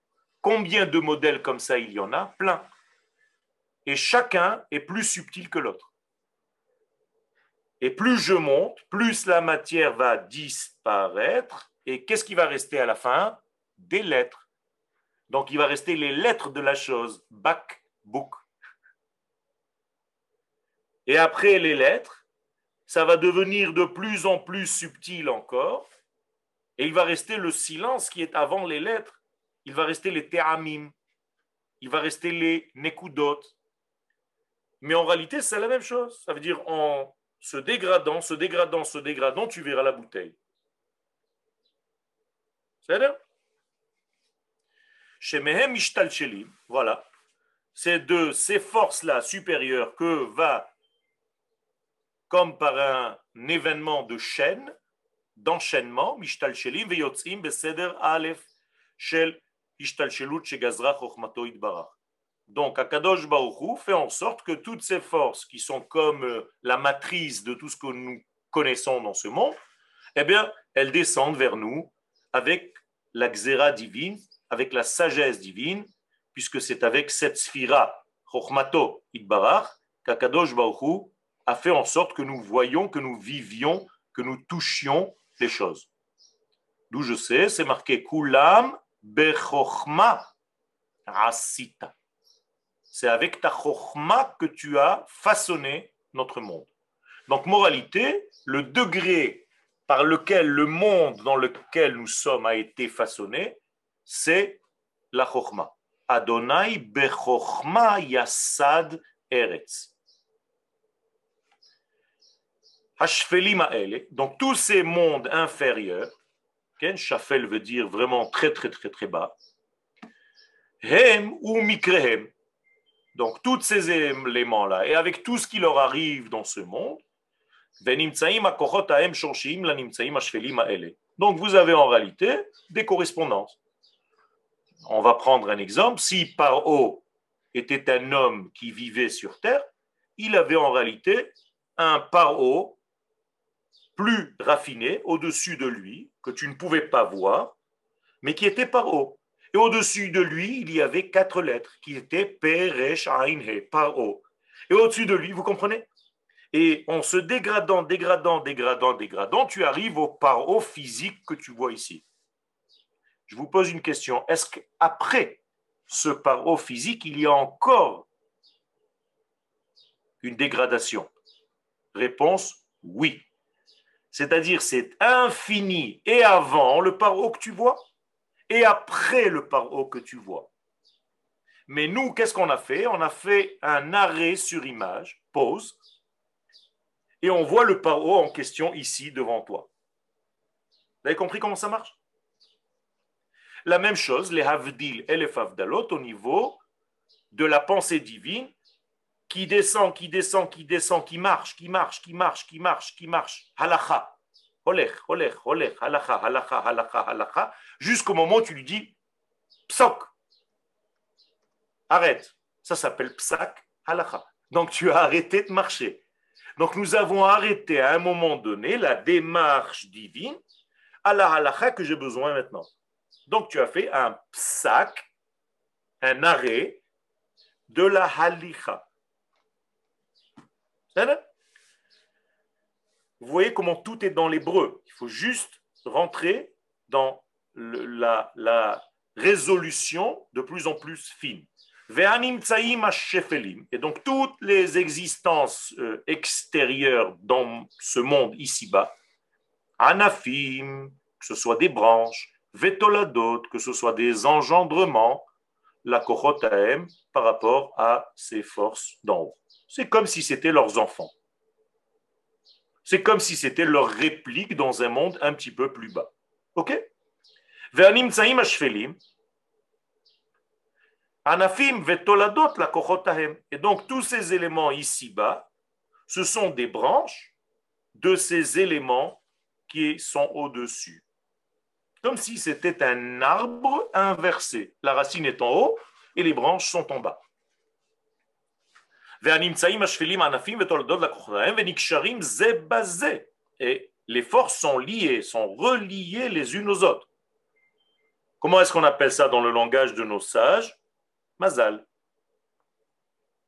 Combien de modèles comme ça il y en a? Plein. Et chacun est plus subtil que l'autre. Et plus je monte, plus la matière va disparaître. Et qu'est-ce qui va rester à la fin? Des lettres. Donc il va rester les lettres de la chose. Back, book. Et après les lettres, ça va devenir de plus en plus subtil encore. Et il va rester le silence qui est avant les lettres. Il va rester les te'amim. Il va rester les nekudot. Mais en réalité, c'est la même chose. Ça veut dire en se dégradant, se dégradant, se dégradant, tu verras la bouteille. C'est-à-dire Chez Mehem Ishtal voilà. C'est de ces forces-là supérieures que va, comme par un événement de chaîne, d'enchaînement, Veyotzim, Beseder Aleph, Shel Ishtal Shelut, Shegazra, Chochmato, Idbarach. Donc, Akadosh Baruchou fait en sorte que toutes ces forces qui sont comme euh, la matrice de tout ce que nous connaissons dans ce monde, eh bien, elles descendent vers nous avec la xéra divine, avec la sagesse divine, puisque c'est avec cette sphira, Chochmato Idbarach, qu'Akadosh Baruchou a fait en sorte que nous voyions, que nous vivions, que nous touchions les choses. D'où je sais, c'est marqué Kulam Bechochma Asita. C'est avec ta chokhma que tu as façonné notre monde. Donc, moralité, le degré par lequel le monde dans lequel nous sommes a été façonné, c'est la chokhma. Adonai bechokhma yasad eretz. Donc, tous ces mondes inférieurs, Shafel veut dire vraiment très, très, très, très bas, Hem ou mikrehem, donc, tous ces éléments-là, et avec tout ce qui leur arrive dans ce monde, donc, vous avez en réalité des correspondances. On va prendre un exemple. Si Paro était un homme qui vivait sur terre, il avait en réalité un Paro plus raffiné au-dessus de lui, que tu ne pouvais pas voir, mais qui était Paro. Et au-dessus de lui, il y avait quatre lettres qui étaient Peresh He, Paro. Et au-dessus de lui, vous comprenez? Et en se dégradant, dégradant, dégradant, dégradant, tu arrives au Paro physique que tu vois ici. Je vous pose une question. Est-ce qu'après ce Paro physique, il y a encore une dégradation? Réponse oui. C'est-à-dire c'est infini et avant le paro que tu vois et après le paro que tu vois. Mais nous, qu'est-ce qu'on a fait? On a fait un arrêt sur image, pause, et on voit le paro en question ici devant toi. Vous avez compris comment ça marche? La même chose, les havdil et les favdalot au niveau de la pensée divine qui descend, qui descend, qui descend, qui marche, qui marche, qui marche, qui marche, qui marche, halacha, jusqu'au moment où tu lui dis psok. Arrête. Ça s'appelle psak halacha. Donc tu as arrêté de marcher. Donc nous avons arrêté à un moment donné la démarche divine à la halacha que j'ai besoin maintenant. Donc tu as fait un psak, un arrêt de la halicha. Vous voyez comment tout est dans l'hébreu. Il faut juste rentrer dans la, résolution de plus en plus fine. Et donc toutes les existences euh, extérieures dans ce monde ici-bas, anafim, que ce soit des branches, vetoladot, que ce soit des engendrements, la kochotaem, par rapport à ces forces d'en haut. C'est comme si c'était leurs enfants. C'est comme si c'était leur réplique dans un monde un petit peu plus bas. Ok? Anafim la. Et donc tous ces éléments ici-bas, ce sont des branches de ces éléments qui sont au-dessus. Comme si c'était un arbre inversé. La racine est en haut et les branches sont en bas. Et les forces sont liées, sont reliées les unes aux autres. Comment est-ce qu'on appelle ça dans le langage de nos sages? Mazal.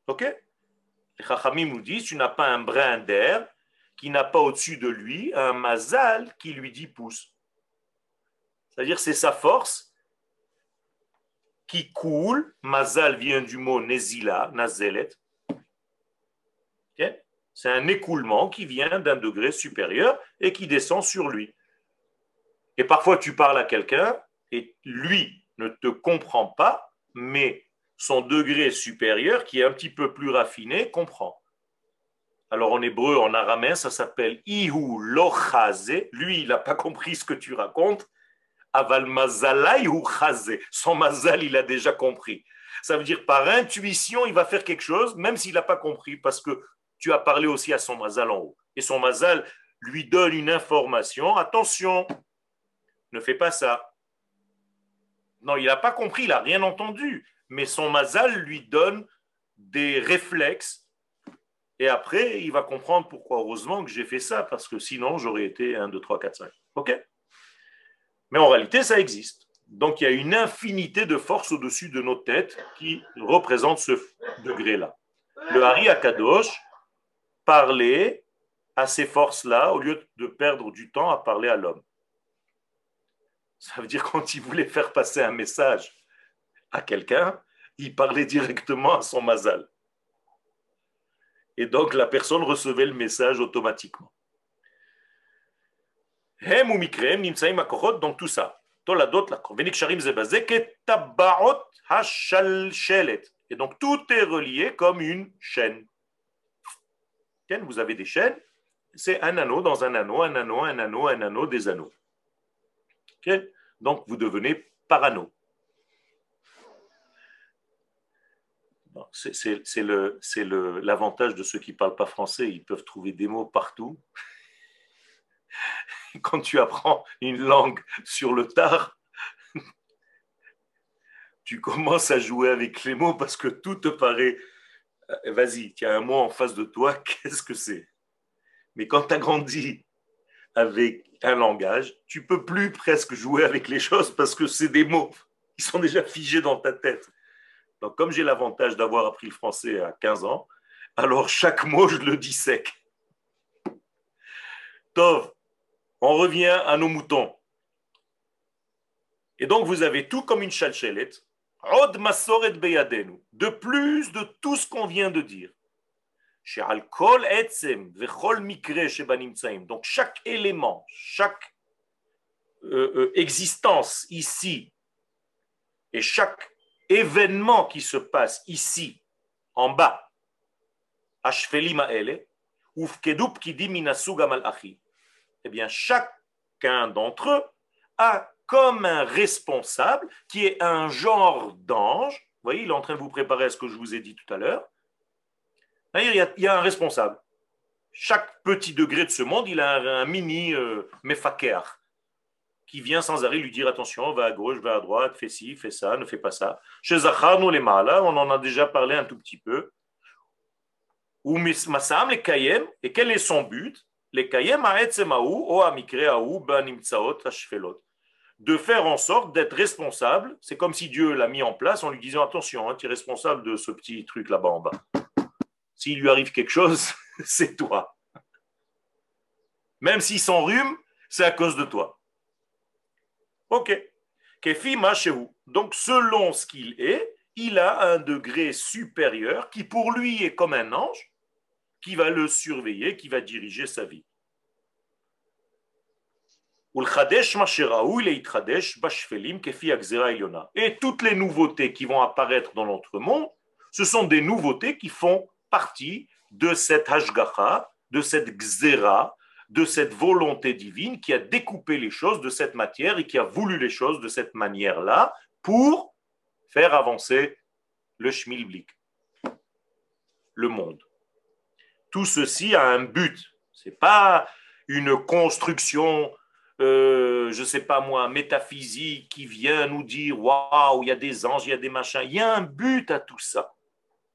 Ok? Les Chachamim nous disent tu n'as pas un brin d'air qui n'a pas au-dessus de lui un mazal qui lui dit pousse. C'est-à-dire c'est sa force qui coule. Mazal vient du mot nezila, nazelet. C'est un écoulement qui vient d'un degré supérieur et qui descend sur lui. Et parfois tu parles à quelqu'un et lui ne te comprend pas, mais son degré supérieur, qui est un petit peu plus raffiné, comprend. Alors en hébreu, en araméen, ça s'appelle Ihu lochaze. Lui, il n'a pas compris ce que tu racontes. Aval mazalai ou Son mazal, il a déjà compris. Ça veut dire par intuition, il va faire quelque chose, même s'il n'a pas compris, parce que tu as parlé aussi à son mazal en haut. Et son mazal lui donne une information. Attention, ne fais pas ça. Non, il n'a pas compris, il n'a rien entendu. Mais son mazal lui donne des réflexes et après, il va comprendre pourquoi, heureusement, que j'ai fait ça, parce que sinon, j'aurais été 1, 2, 3, 4, 5. OK? Mais en réalité, ça existe. Donc, il y a une infinité de forces au-dessus de nos têtes qui représentent ce degré-là. Le Hari Akadosh parlait à ces forces-là au lieu de perdre du temps à parler à l'homme. Ça veut dire quand il voulait faire passer un message à quelqu'un, il parlait directement à son mazal et donc la personne recevait le message automatiquement. Donc tout ça. Et donc tout est relié comme une chaîne. Vous avez des chaînes, c'est un anneau dans un anneau, un anneau, un anneau, un anneau, des anneaux. Donc vous devenez parano. C'est l'avantage de ceux qui ne parlent pas français. Ils peuvent trouver des mots partout. Quand tu apprends une langue sur le tard, tu commences à jouer avec les mots parce que tout te paraît. Euh, vas-y, tu as un mot en face de toi, qu'est-ce que c'est? Mais quand tu as grandi avec un langage, tu peux plus presque jouer avec les choses parce que c'est des mots. Ils sont déjà figés dans ta tête. Donc, comme j'ai l'avantage d'avoir appris le français à 15 ans, alors chaque mot, je le dis sec. Tov, on revient à nos moutons. Et donc, vous avez tout comme une chalchelette. Od masoret beyadenu. De plus de tout ce qu'on vient de dire. Donc, chaque élément, chaque euh, euh, existence ici et chaque événement qui se passe ici, en bas, eh bien, chacun d'entre eux a comme un responsable qui est un genre d'ange. Vous voyez, il est en train de vous préparer à ce que je vous ai dit tout à l'heure. Il y, a, il y a un responsable. Chaque petit degré de ce monde, il a un, mini euh, qui vient sans arrêt lui dire attention, va à gauche, va à droite, fais ci, fais ça, ne fais pas ça. Chez Zachar, les Mala, on en a déjà parlé un tout petit peu. Ou Masam, les Kayem, et quel est son but? Les Kayem, o Amikreaou, Banimtsaot, Ashfelot. De faire en sorte d'être responsable, c'est comme si Dieu l'a mis en place en lui disant attention, hein, tu es responsable de ce petit truc là-bas en bas. S'il lui arrive quelque chose, c'est toi. Même s'il s'enrhume, c'est à cause de toi. Ok. Donc, selon ce qu'il est, il a un degré supérieur qui, pour lui, est comme un ange, qui va le surveiller, qui va diriger sa vie. Et toutes les nouveautés qui vont apparaître dans notre monde, ce sont des nouveautés qui font partie de cette hashgacha, de cette gzera, de cette volonté divine qui a découpé les choses de cette matière et qui a voulu les choses de cette manière-là pour faire avancer le schmilblick, le monde. Tout ceci a un but. Ce n'est pas une construction, euh, je ne sais pas moi, métaphysique qui vient nous dire waouh, il y a des anges, il y a des machins. Il y a un but à tout ça.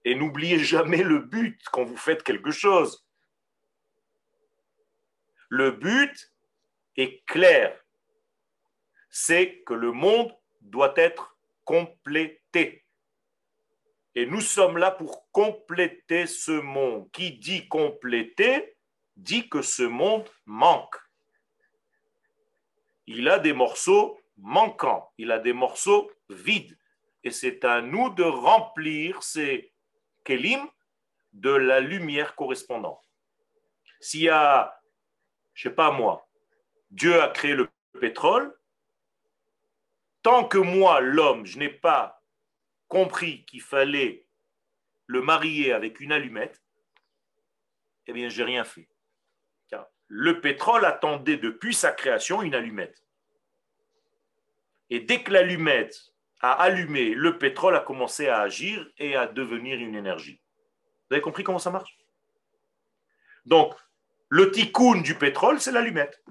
Et n'oubliez jamais le but quand vous faites quelque chose. Le but est clair. C'est que le monde doit être complété. Et nous sommes là pour compléter ce monde. Qui dit compléter dit que ce monde manque. Il a des morceaux manquants, il a des morceaux vides. Et c'est à nous de remplir ces kelim de la lumière correspondante. S'il y a, je sais pas moi, Dieu a créé le pétrole, tant que moi, l'homme, je n'ai pas compris qu'il fallait le marier avec une allumette, eh bien, j'ai rien fait. Le pétrole attendait depuis sa création une allumette. Et dès que l'allumette a allumé, le pétrole a commencé à agir et à devenir une énergie. Vous avez compris comment ça marche? Donc, le tikkun du pétrole, c'est l'allumette.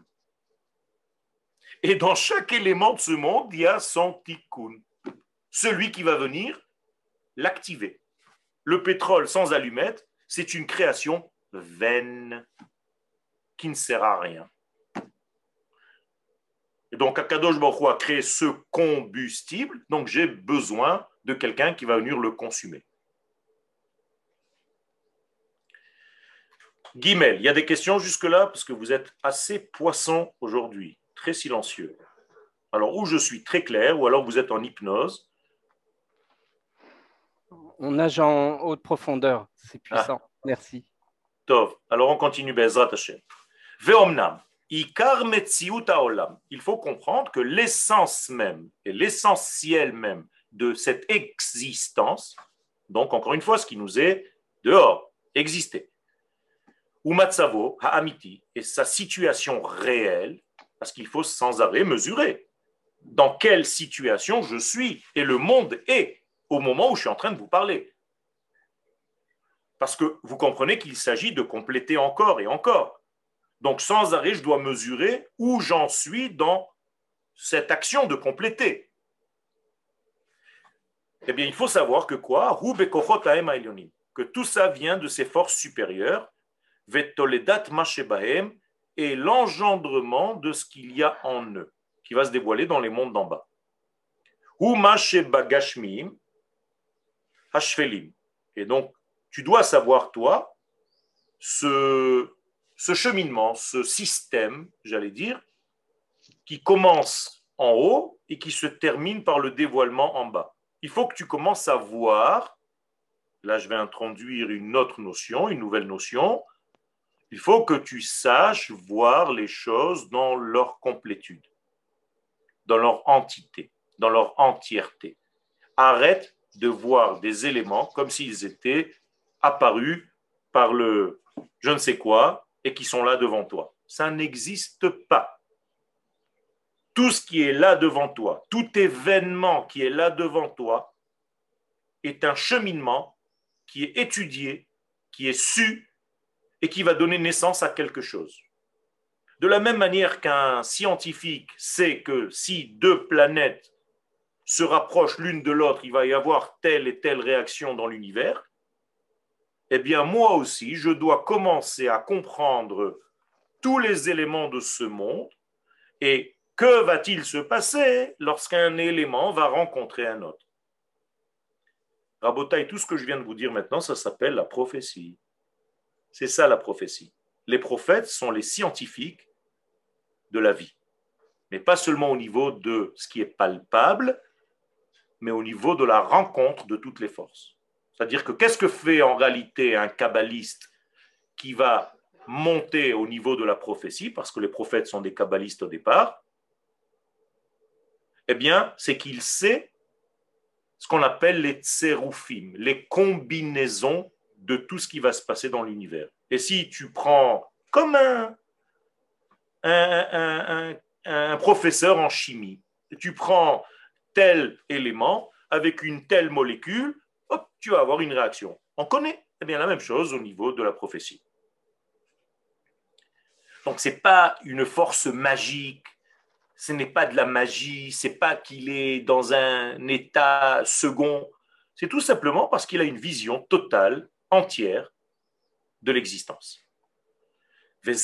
Et dans chaque élément de ce monde, il y a son tikkun. Celui qui va venir l'activer. Le pétrole sans allumette, c'est une création vaine qui ne sert à rien. Et donc, Akadosh Baruch a créé ce combustible, donc j'ai besoin de quelqu'un qui va venir le consumer. Guimel, il y a des questions jusque-là parce que vous êtes assez poisson aujourd'hui, très silencieux. Alors, ou je suis très clair, ou alors vous êtes en hypnose. On nage en haute profondeur, c'est puissant. Merci. Tov. Alors, on continue, Bezrat Hashem. Veomnam, Ikar Metziut Haolam. Il faut comprendre que l'essence même et l'essentiel même de cette existence, donc encore une fois, ce qui nous est dehors, exister, Umatsavo, Ha'amiti, et sa situation réelle, parce qu'il faut sans arrêt mesurer dans quelle situation je suis et le monde est au moment où je suis en train de vous parler. Parce que vous comprenez qu'il s'agit de compléter encore et encore. Donc sans arrêt, je dois mesurer où j'en suis dans cette action de compléter. Eh bien, il faut savoir que quoi? Que tout ça vient de ces forces supérieures, vetoledat et l'engendrement de ce qu'il y a en eux, qui va se dévoiler dans les mondes d'en bas. Ou. Et donc, tu dois savoir, toi, ce, ce cheminement, ce système, j'allais dire, qui commence en haut et qui se termine par le dévoilement en bas. Il faut que tu commences à voir, là je vais introduire une autre notion, une nouvelle notion, il faut que tu saches voir les choses dans leur complétude, dans leur entité, dans leur entièreté. Arrête de voir des éléments comme s'ils étaient apparus par le je ne sais quoi et qui sont là devant toi. Ça n'existe pas. Tout ce qui est là devant toi, tout événement qui est là devant toi, est un cheminement qui est étudié, qui est su et qui va donner naissance à quelque chose. De la même manière qu'un scientifique sait que si deux planètes se rapprochent l'une de l'autre, il va y avoir telle et telle réaction dans l'univers, eh bien moi aussi, je dois commencer à comprendre tous les éléments de ce monde et que va-t-il se passer lorsqu'un élément va rencontrer un autre? Rabotaille, tout ce que je viens de vous dire maintenant, ça s'appelle la prophétie. C'est ça la prophétie. Les prophètes sont les scientifiques de la vie. Mais pas seulement au niveau de ce qui est palpable, mais au niveau de la rencontre de toutes les forces. C'est-à-dire que qu'est-ce que fait en réalité un kabbaliste qui va monter au niveau de la prophétie, parce que les prophètes sont des kabbalistes au départ, eh bien, c'est qu'il sait ce qu'on appelle les tseroufim, les combinaisons de tout ce qui va se passer dans l'univers. Et si tu prends comme un, un, un professeur en chimie, tu prends tel élément avec une telle molécule, tu vas avoir une réaction. On connaît eh bien la même chose au niveau de la prophétie. Donc ce n'est pas une force magique, ce n'est pas de la magie, c'est pas qu'il est dans un état second, c'est tout simplement parce qu'il a une vision totale, entière de l'existence. Ben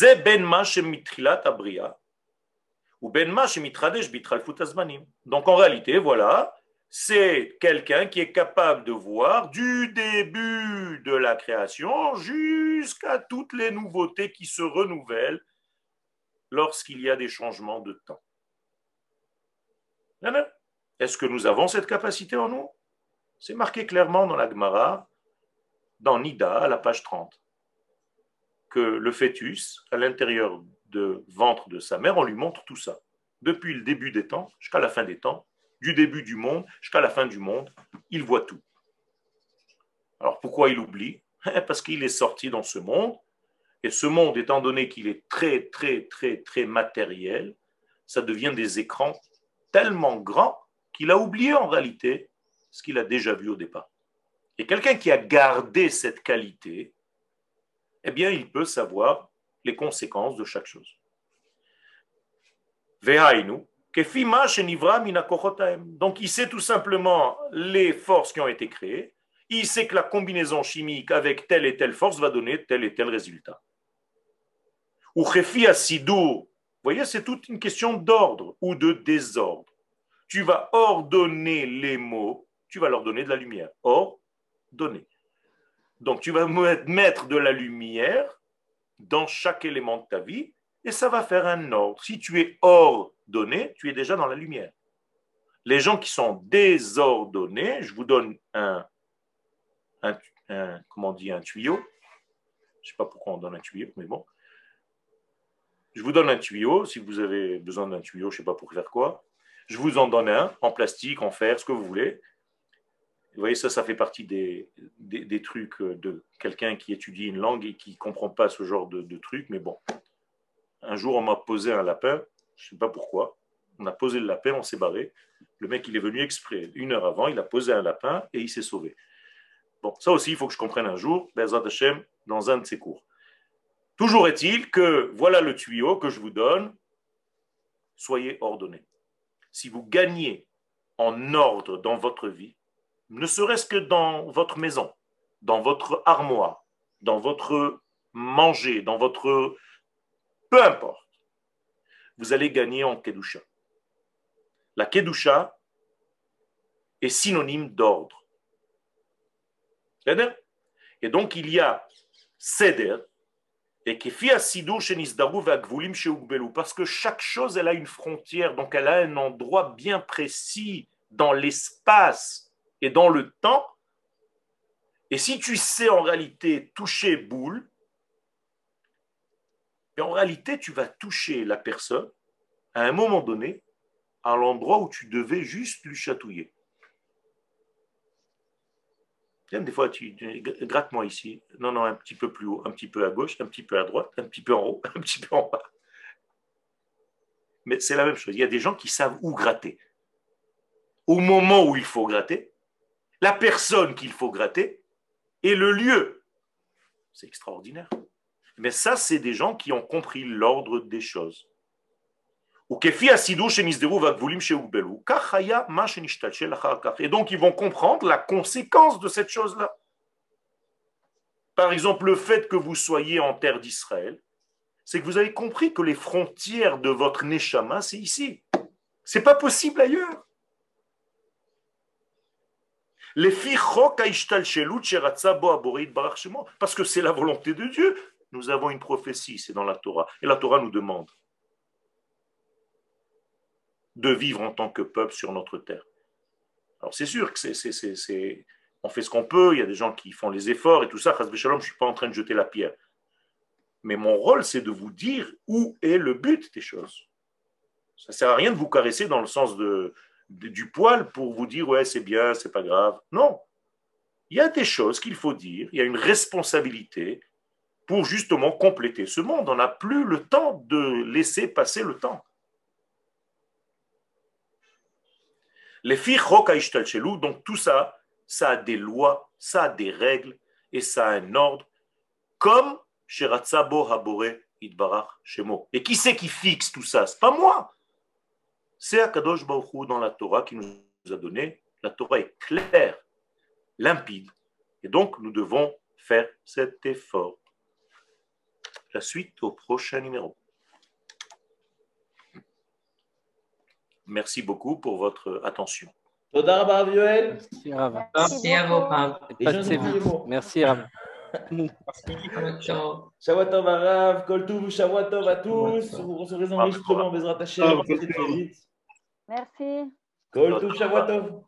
Donc en réalité, voilà, c'est quelqu'un qui est capable de voir du début de la création jusqu'à toutes les nouveautés qui se renouvellent lorsqu'il y a des changements de temps. Est-ce que nous avons cette capacité en nous? C'est marqué clairement dans la Gemara, dans Nida, à la page 30, que le fœtus, à l'intérieur de ventre de sa mère, on lui montre tout ça. Depuis le début des temps jusqu'à la fin des temps, du début du monde jusqu'à la fin du monde, il voit tout. Alors pourquoi il oublie? Parce qu'il est sorti dans ce monde, et ce monde, étant donné qu'il est très, très, très, très matériel, ça devient des écrans tellement grands qu'il a oublié en réalité ce qu'il a déjà vu au départ. Et quelqu'un qui a gardé cette qualité, eh bien, il peut savoir les conséquences de chaque chose. Vehainu, donc il sait tout simplement les forces qui ont été créées, il sait que la combinaison chimique avec telle et telle force va donner tel et tel résultat. Ou vous voyez, c'est toute une question d'ordre ou de désordre. Tu vas ordonner les mots, tu vas leur donner de la lumière. Ordonner. Donc tu vas mettre de la lumière dans chaque élément de ta vie et ça va faire un ordre. Si tu es ordonné, tu es déjà dans la lumière. Les gens qui sont désordonnés, je vous donne un, comment un tuyau. Je ne sais pas pourquoi on donne un tuyau, mais bon. Je vous donne un tuyau, si vous avez besoin d'un tuyau, je ne sais pas pour faire quoi. Je vous en donne un, en plastique, en fer, ce que vous voulez. Vous voyez, ça, ça fait partie des, des, trucs de quelqu'un qui étudie une langue et qui ne comprend pas ce genre de, de trucs, mais bon, un jour, on m'a posé un lapin, je ne sais pas pourquoi. On a posé le lapin, on s'est barré. Le mec, il est venu exprès. Une heure avant, il a posé un lapin et il s'est sauvé. Bon, ça aussi, il faut que je comprenne un jour, Hashem, dans un de ses cours. Toujours est-il que voilà le tuyau que je vous donne. Soyez ordonnés. Si vous gagnez en ordre dans votre vie, ne serait-ce que dans votre maison, dans votre armoire, dans votre manger, dans votre peu importe, vous allez gagner en Kedusha. La Kedusha est synonyme d'ordre. Et donc il y a Seder, et parce que chaque chose, elle a une frontière, donc elle a un endroit bien précis dans l'espace et dans le temps. Et si tu sais en réalité toucher boule, en réalité, tu vas toucher la personne à un moment donné à l'endroit où tu devais juste lui chatouiller. Des fois, tu, gratte-moi ici. Non, non, un petit peu plus haut, un petit peu à gauche, un petit peu à droite, un petit peu en haut, un petit peu en bas. Mais c'est la même chose. Il y a des gens qui savent où gratter. Au moment où il faut gratter, la personne qu'il faut gratter et le lieu. C'est extraordinaire. Mais ça, c'est des gens qui ont compris l'ordre des choses. Et donc, ils vont comprendre la conséquence de cette chose-là. Par exemple, le fait que vous soyez en terre d'Israël, c'est que vous avez compris que les frontières de votre Neshama, c'est ici. C'est pas possible ailleurs. Parce que c'est la volonté de Dieu nous avons une prophétie, c'est dans la Torah. Et la Torah nous demande de vivre en tant que peuple sur notre terre. Alors c'est sûr que c'est, on fait ce qu'on peut, il y a des gens qui font les efforts et tout ça, je ne suis pas en train de jeter la pierre. Mais mon rôle, c'est de vous dire où est le but des choses. Ça ne sert à rien de vous caresser dans le sens de, de- du poil pour vous dire ouais, c'est bien, c'est pas grave. Non. Il y a des choses qu'il faut dire, il y a une responsabilité pour justement compléter ce monde. On n'a plus le temps de laisser passer le temps. Les filles donc tout ça, ça a des lois, ça a des règles et ça a un ordre, comme chez Ratzabo Habore Idbarach Shemo. Et qui c'est qui fixe tout ça? C'est pas moi. C'est Akadosh Baruch Hu dans la Torah qui nous a donné. La Torah est claire, limpide. Et donc, nous devons faire cet effort. La suite au prochain numéro. Merci beaucoup pour votre attention. Toda Rabba Rav Yoel. Merci, Rav. Merci à vous, Rav. Merci, Rav. Ciao. Rav, Kol Tov, Tov à tous. Vous recevrez enregistrement, Bezrat. Merci. Kol Tov, Shavuot Tov.